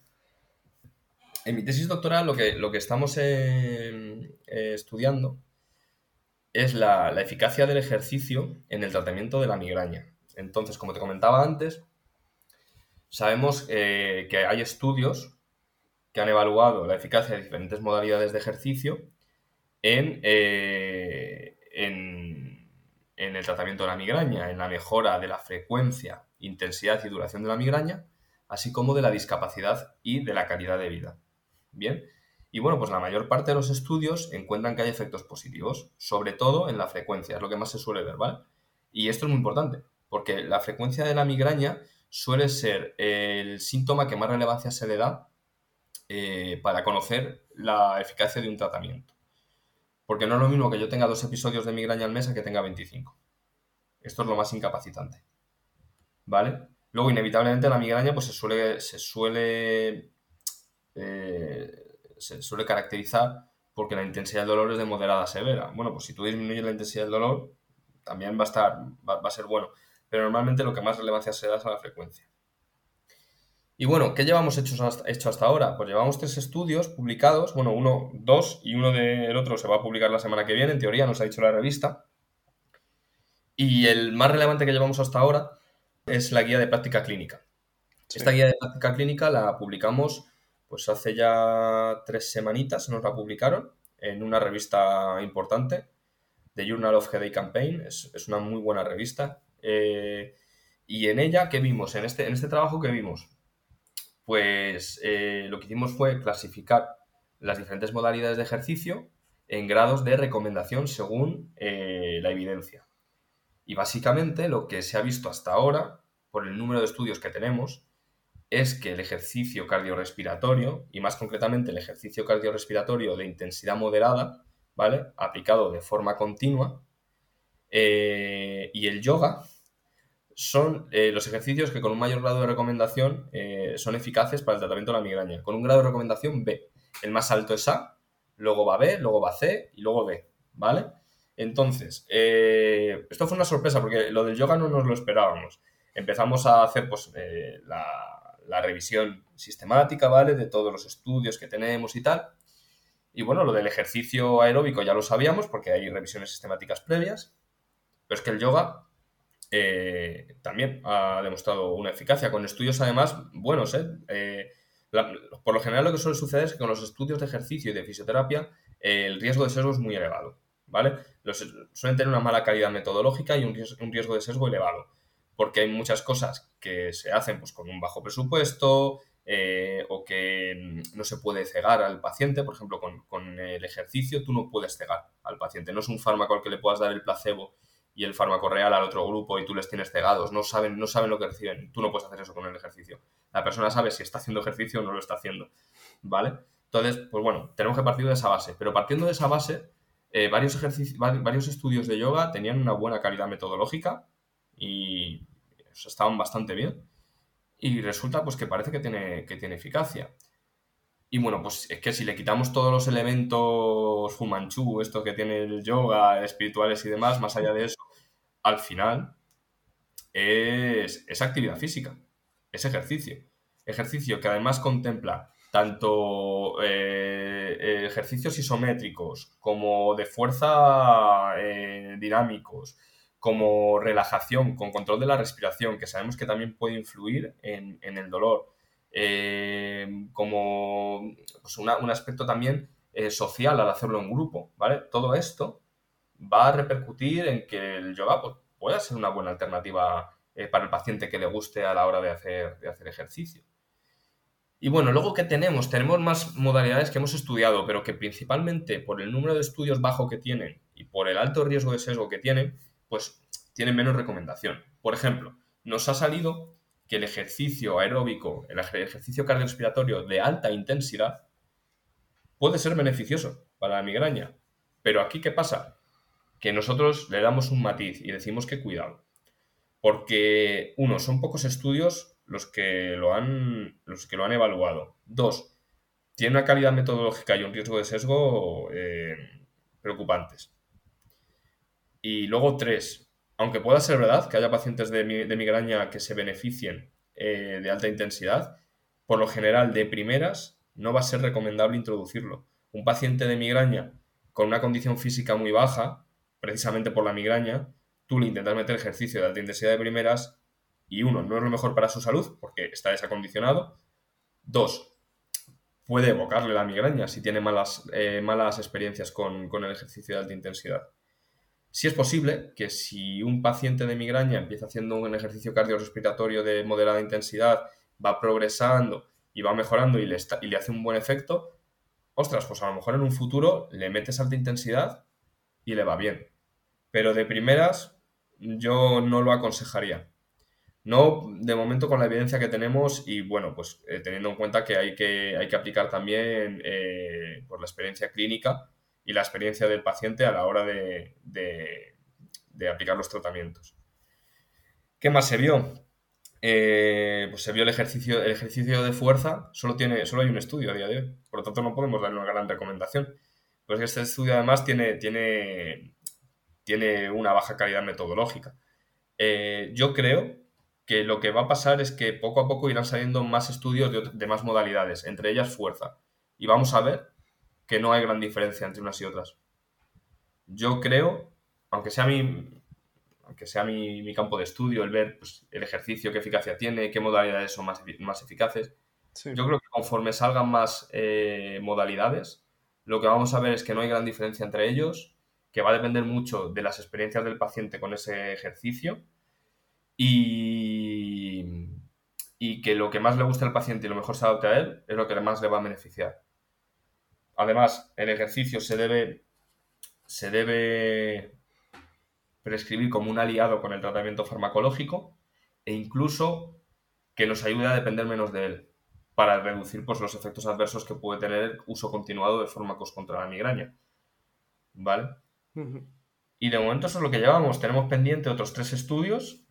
En mi tesis doctoral lo que, lo que estamos eh, eh, estudiando es la, eficacia del ejercicio en el tratamiento de la migraña. Entonces, como te comentaba antes, sabemos eh, que hay estudios que han evaluado la eficacia de diferentes modalidades de ejercicio en, en, en el tratamiento de la migraña, en la mejora de la frecuencia, intensidad y duración de la migraña, así como de la discapacidad y de la calidad de vida. Bien. Y bueno, pues la mayor parte de los estudios encuentran que hay efectos positivos, sobre todo en la frecuencia, es lo que más se suele ver, ¿vale? Y esto es muy importante, porque la frecuencia de la migraña suele ser el síntoma que más relevancia se le da eh, para conocer la eficacia de un tratamiento. Porque no es lo mismo que yo tenga dos episodios de migraña al mes a que tenga 25. Esto es lo más incapacitante. ¿Vale? Luego, inevitablemente, la migraña pues, se suele, se suele eh, se suele caracterizar porque la intensidad del dolor es de moderada a severa. Bueno, pues si tú disminuyes la intensidad del dolor, también va a, estar, va, a ser bueno. Pero normalmente lo que más relevancia se da es a la frecuencia. Y bueno, ¿qué llevamos hecho hasta, hecho hasta ahora? Pues llevamos tres estudios publicados, bueno, uno, dos, y uno del otro se va a publicar la semana que viene, en teoría nos ha dicho la revista. Y el más relevante que llevamos hasta ahora es la guía de práctica clínica. Esta guía de práctica clínica la publicamos pues hace ya tres semanitas nos la publicaron en una revista importante, The Journal of Headache Campaign, es, es una muy buena revista. Eh, y en ella, ¿qué vimos? En este, en este trabajo, ¿qué vimos? Pues eh, lo que hicimos fue clasificar las diferentes modalidades de ejercicio en grados de recomendación según eh, la evidencia. Y básicamente lo que se ha visto hasta ahora, por el número de estudios que tenemos, es que el ejercicio cardiorrespiratorio, y más concretamente el ejercicio cardiorrespiratorio de intensidad moderada, ¿vale? Aplicado de forma continua, eh, y el yoga, son eh, los ejercicios que con un mayor grado de recomendación eh, son eficaces para el tratamiento de la migraña. Con un grado de recomendación B. El más alto es A, luego va B, luego va C y luego D, ¿vale? Entonces, esto fue una sorpresa porque lo del yoga no nos lo esperábamos. Empezamos a hacer pues, la, la revisión sistemática, ¿vale? De todos los estudios que tenemos y tal. Y bueno, lo del ejercicio aeróbico ya lo sabíamos porque hay revisiones sistemáticas previas, pero es que el yoga eh, también ha demostrado una eficacia con estudios además buenos. ¿eh? eh por lo general lo que suele suceder es que con los estudios de ejercicio y de fisioterapia el riesgo de sesgo es muy elevado. ¿vale? Suelen tener una mala calidad metodológica y un riesgo de sesgo elevado porque hay muchas cosas que se hacen pues, con un bajo presupuesto eh, o que no se puede cegar al paciente. Por ejemplo, con, el ejercicio tú no puedes cegar al paciente. No es un fármaco al que le puedas dar el placebo y el fármaco real al otro grupo y tú les tienes cegados. No saben, no saben lo que reciben. Tú no puedes hacer eso con el ejercicio. La persona sabe si está haciendo ejercicio o no lo está haciendo. ¿Vale? Entonces, pues bueno, tenemos que partir de esa base. Pero partiendo de esa base, eh, varios, varios estudios de yoga tenían una buena calidad metodológica y estaban bastante bien. Y resulta pues que parece que tiene, que tiene eficacia. Y bueno, pues es que si le quitamos todos los elementos Fumanchu, esto que tiene el yoga, espirituales y demás, más allá de eso, al final es, actividad física, es ejercicio. Ejercicio que además contempla tanto eh, ejercicios isométricos como de fuerza eh, dinámicos, como relajación, con control de la respiración, que sabemos que también puede influir en, el dolor, eh, como pues un aspecto también eh, social al hacerlo en grupo, ¿vale? Todo esto va a repercutir en que el yoga pues, pueda ser una buena alternativa eh, para el paciente que le guste a la hora de hacer, de hacer ejercicio. Y bueno, luego que tenemos, tenemos más modalidades que hemos estudiado, pero que principalmente por el número de estudios bajo que tienen y por el alto riesgo de sesgo que tienen, pues tienen menos recomendación. Por ejemplo, nos ha salido que el ejercicio aeróbico, el ejercicio cardiorrespiratorio de alta intensidad, puede ser beneficioso para la migraña. Pero aquí, ¿qué pasa? Que nosotros le damos un matiz y decimos que cuidado. Porque, uno, son pocos estudios los que lo han, los que lo han evaluado. Dos, tiene una calidad metodológica y un riesgo de sesgo eh, preocupantes. Y luego tres, aunque pueda ser verdad que haya pacientes de, migraña que se beneficien eh, de alta intensidad, por lo general de primeras no va a ser recomendable introducirlo. Un paciente de migraña con una condición física muy baja, precisamente por la migraña, tú le intentas meter ejercicio de alta intensidad de primeras y uno, no es lo mejor para su salud porque está desacondicionado. Dos, puede evocarle la migraña si tiene malas, eh, malas experiencias con, con, el ejercicio de alta intensidad. Si es posible que si un paciente de migraña empieza haciendo un ejercicio cardiorrespiratorio de moderada intensidad, va progresando y va mejorando y le, y le hace un buen efecto, ostras, pues a lo mejor en un futuro le metes alta intensidad y le va bien. Pero de primeras yo no lo aconsejaría. No de momento con la evidencia que tenemos y bueno, pues eh, teniendo en cuenta que hay que, hay que aplicar también eh, por la experiencia clínica y la experiencia del paciente a la hora de, aplicar los tratamientos. ¿Qué más se vio? Eh, pues se vio el ejercicio, el ejercicio de fuerza, solo, tiene, solo hay un estudio a día de hoy, por lo tanto no podemos darle una gran recomendación. Pues este estudio además tiene, tiene, tiene una baja calidad metodológica. yo creo que lo que va a pasar es que poco a poco irán saliendo más estudios de, más modalidades, entre ellas fuerza. Y vamos a ver que no hay gran diferencia entre unas y otras. Yo creo, aunque sea mi, aunque sea mi, campo de estudio, el ver pues, el ejercicio, qué eficacia tiene, qué modalidades son más, más eficaces, yo creo que conforme salgan más eh, modalidades, lo que vamos a ver es que no hay gran diferencia entre ellos, que va a depender mucho de las experiencias del paciente con ese ejercicio y, que lo que más le guste al paciente y lo mejor se adapte a él es lo que más le va a beneficiar. Además, el ejercicio se debe, se debe prescribir como un aliado con el tratamiento farmacológico e incluso que nos ayude a depender menos de él para reducir pues, los efectos adversos que puede tener el uso continuado de fármacos contra la migraña. ¿Vale? Y de momento eso es lo que llevamos. Tenemos pendiente otros tres estudios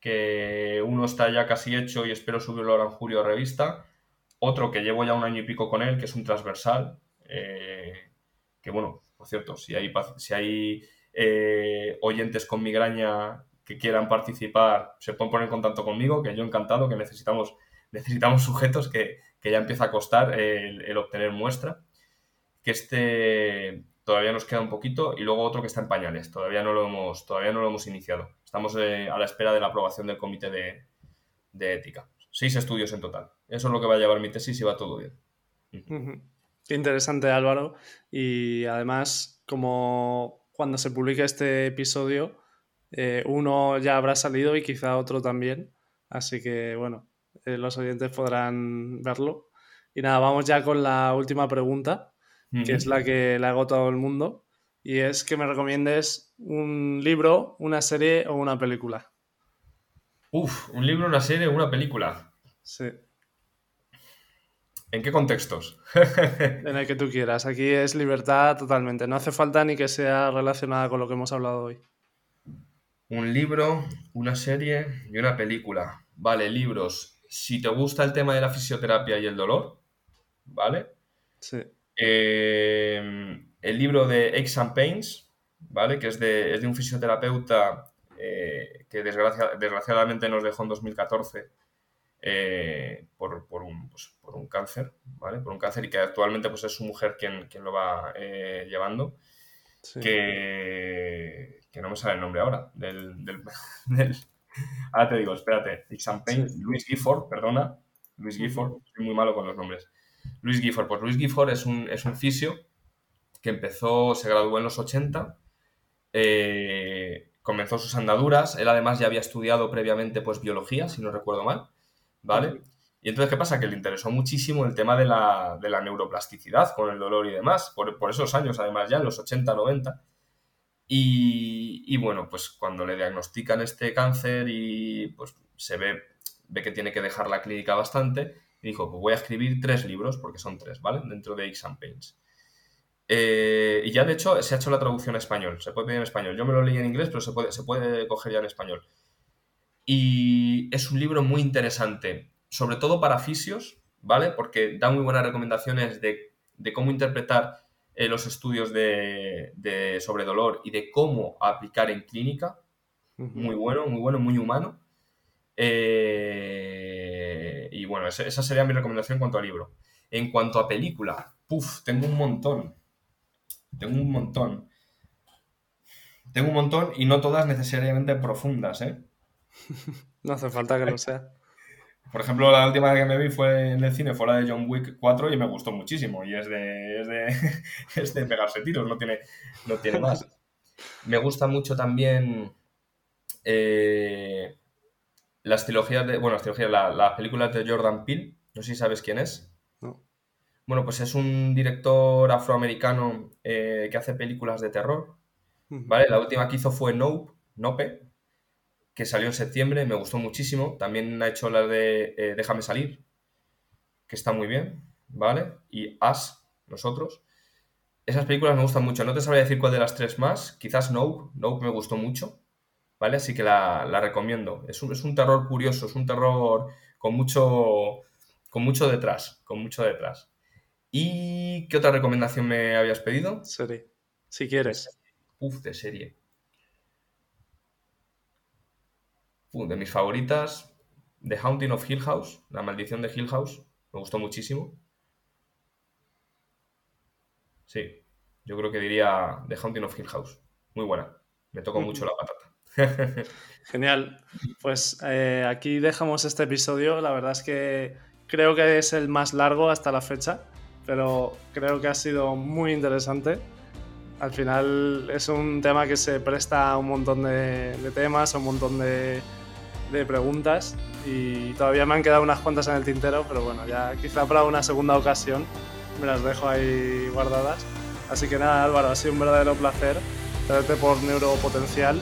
que uno está ya casi hecho y espero subirlo ahora en julio a revista. Otro que llevo ya un año y pico con él, que es un transversal. Eh, que bueno, por cierto, si hay, si hay eh, oyentes con migraña que quieran participar, se pueden poner en contacto conmigo, que yo encantado, que necesitamos, necesitamos sujetos que, ya empieza a costar el, obtener muestra. Que este, todavía nos queda un poquito, y luego otro que está en pañales, todavía no lo hemos, todavía no lo hemos iniciado. Estamos eh, a la espera de la aprobación del comité de, ética. Seis estudios en total. Eso es lo que va a llevar mi tesis y va todo bien. Qué interesante, Álvaro. Y además, como cuando se publique este episodio, eh, uno ya habrá salido y quizá otro también. Así que, bueno, eh, los oyentes podrán verlo. Y nada, vamos ya con la última pregunta que es la que le hago a todo el mundo, y es que me recomiendes un libro, una serie o una película. Uf, un libro, una serie o una película. Sí. ¿En qué contextos? [laughs] en el que tú quieras. Aquí es libertad totalmente. No hace falta ni que sea relacionada con lo que hemos hablado hoy. Un libro, una serie y una película. Vale, libros. Si te gusta el tema de la fisioterapia y el dolor, ¿vale? Sí. Eh, el libro de Aches and Pains, ¿vale? Que es de, un fisioterapeuta eh, que desgraciadamente nos dejó en 2014 eh, por, pues, por, un, cáncer, ¿vale? Por un cáncer y que actualmente pues, es su mujer quien, quien lo va llevando. Que, que, no me sale el nombre ahora. Del, [laughs] ahora te digo, espérate. Pains, Luis Gifford, perdona. Luis Gifford, soy muy malo con los nombres. Luis Gifford. Pues Luis Gifford es un, es un fisio que empezó, se graduó en los 80 eh, comenzó sus andaduras. Él además ya había estudiado previamente pues biología, si no recuerdo mal, ¿vale? Y entonces, ¿qué pasa? Que le interesó muchísimo el tema de la, neuroplasticidad con el dolor y demás, por, esos años, además, ya en los 80, 90. Y, bueno, pues cuando le diagnostican este cáncer y pues se ve, ve que tiene que dejar la clínica bastante, dijo, pues voy a escribir tres libros, porque son tres, ¿vale? Dentro de X Pains. Eh, y ya de hecho se ha hecho la traducción a español, se puede pedir en español. Yo me lo leí en inglés, pero se puede, se puede coger ya en español. Y es un libro muy interesante, sobre todo para fisios, ¿vale? Porque da muy buenas recomendaciones de, cómo interpretar eh, los estudios de, sobre dolor y de cómo aplicar en clínica. Muy bueno, muy bueno, muy humano. Eh, y bueno, esa, esa sería mi recomendación en cuanto al libro. En cuanto a película, puff, tengo un montón. Tengo un montón. Tengo un montón y no todas necesariamente profundas, ¿eh? [laughs] no hace falta que lo sea. Por ejemplo, la última que me vi fue en el cine, fue la de John Wick 4 y me gustó muchísimo. Y es de, es de, [laughs] es de pegarse tiros, no tiene, no tiene más. Me gusta mucho también eh, las trilogías de. Bueno, las trilogías, las películas de Jordan Peele. No sé si sabes quién es. Bueno, pues es un director afroamericano eh, que hace películas de terror. ¿Vale? La última que hizo fue Nope, Nope, que salió en septiembre, me gustó muchísimo. También ha hecho la de eh, Déjame salir, que está muy bien, ¿vale? Y As, nosotros. Esas películas me gustan mucho. No te sabría decir cuál de las tres más. Quizás Nope, Nope me gustó mucho, ¿vale? Así que la, recomiendo. Es un, es un terror curioso, es un terror con mucho, con mucho detrás, con mucho detrás. ¿Y qué otra recomendación me habías pedido? Serie. Si quieres. Uf, de serie. De mis favoritas, The Haunting of Hill House, La Maldición de Hill House. Me gustó muchísimo. Sí, yo creo que diría The Haunting of Hill House. Muy buena. Me tocó mucho la patata. [laughs] Genial. Pues eh, aquí dejamos este episodio. La verdad es que creo que es el más largo hasta la fecha pero creo que ha sido muy interesante. Al final es un tema que se presta a un montón de, temas, a un montón de, de, preguntas y todavía me han quedado unas cuantas en el tintero, pero bueno, ya quizá para una segunda ocasión me las dejo ahí guardadas. Así que nada, Álvaro, ha sido un verdadero placer tenerte por Neuropotencial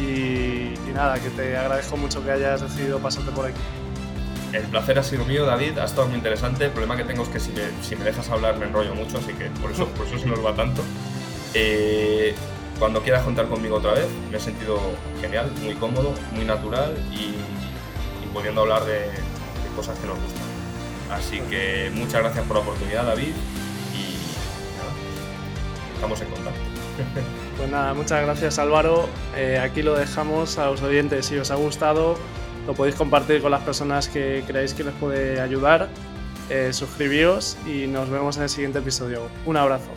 y, y nada, que te agradezco mucho que hayas decidido pasarte por aquí. El placer ha sido mío, David, ha estado muy interesante. El problema que tengo es que si me, dejas hablar me enrollo mucho, así que por eso, por eso se nos va tanto. Eh, cuando quieras contar conmigo otra vez, me he sentido genial, muy cómodo, muy natural y, pudiendo hablar de, cosas que nos gustan. Así que muchas gracias por la oportunidad, David, y estamos en contacto. [laughs] Pues nada, muchas gracias Álvaro. Eh, aquí lo dejamos a los oyentes. Si os ha gustado, lo podéis compartir con las personas que creáis que les puede ayudar. Eh, suscribíos y nos vemos en el siguiente episodio. Un abrazo.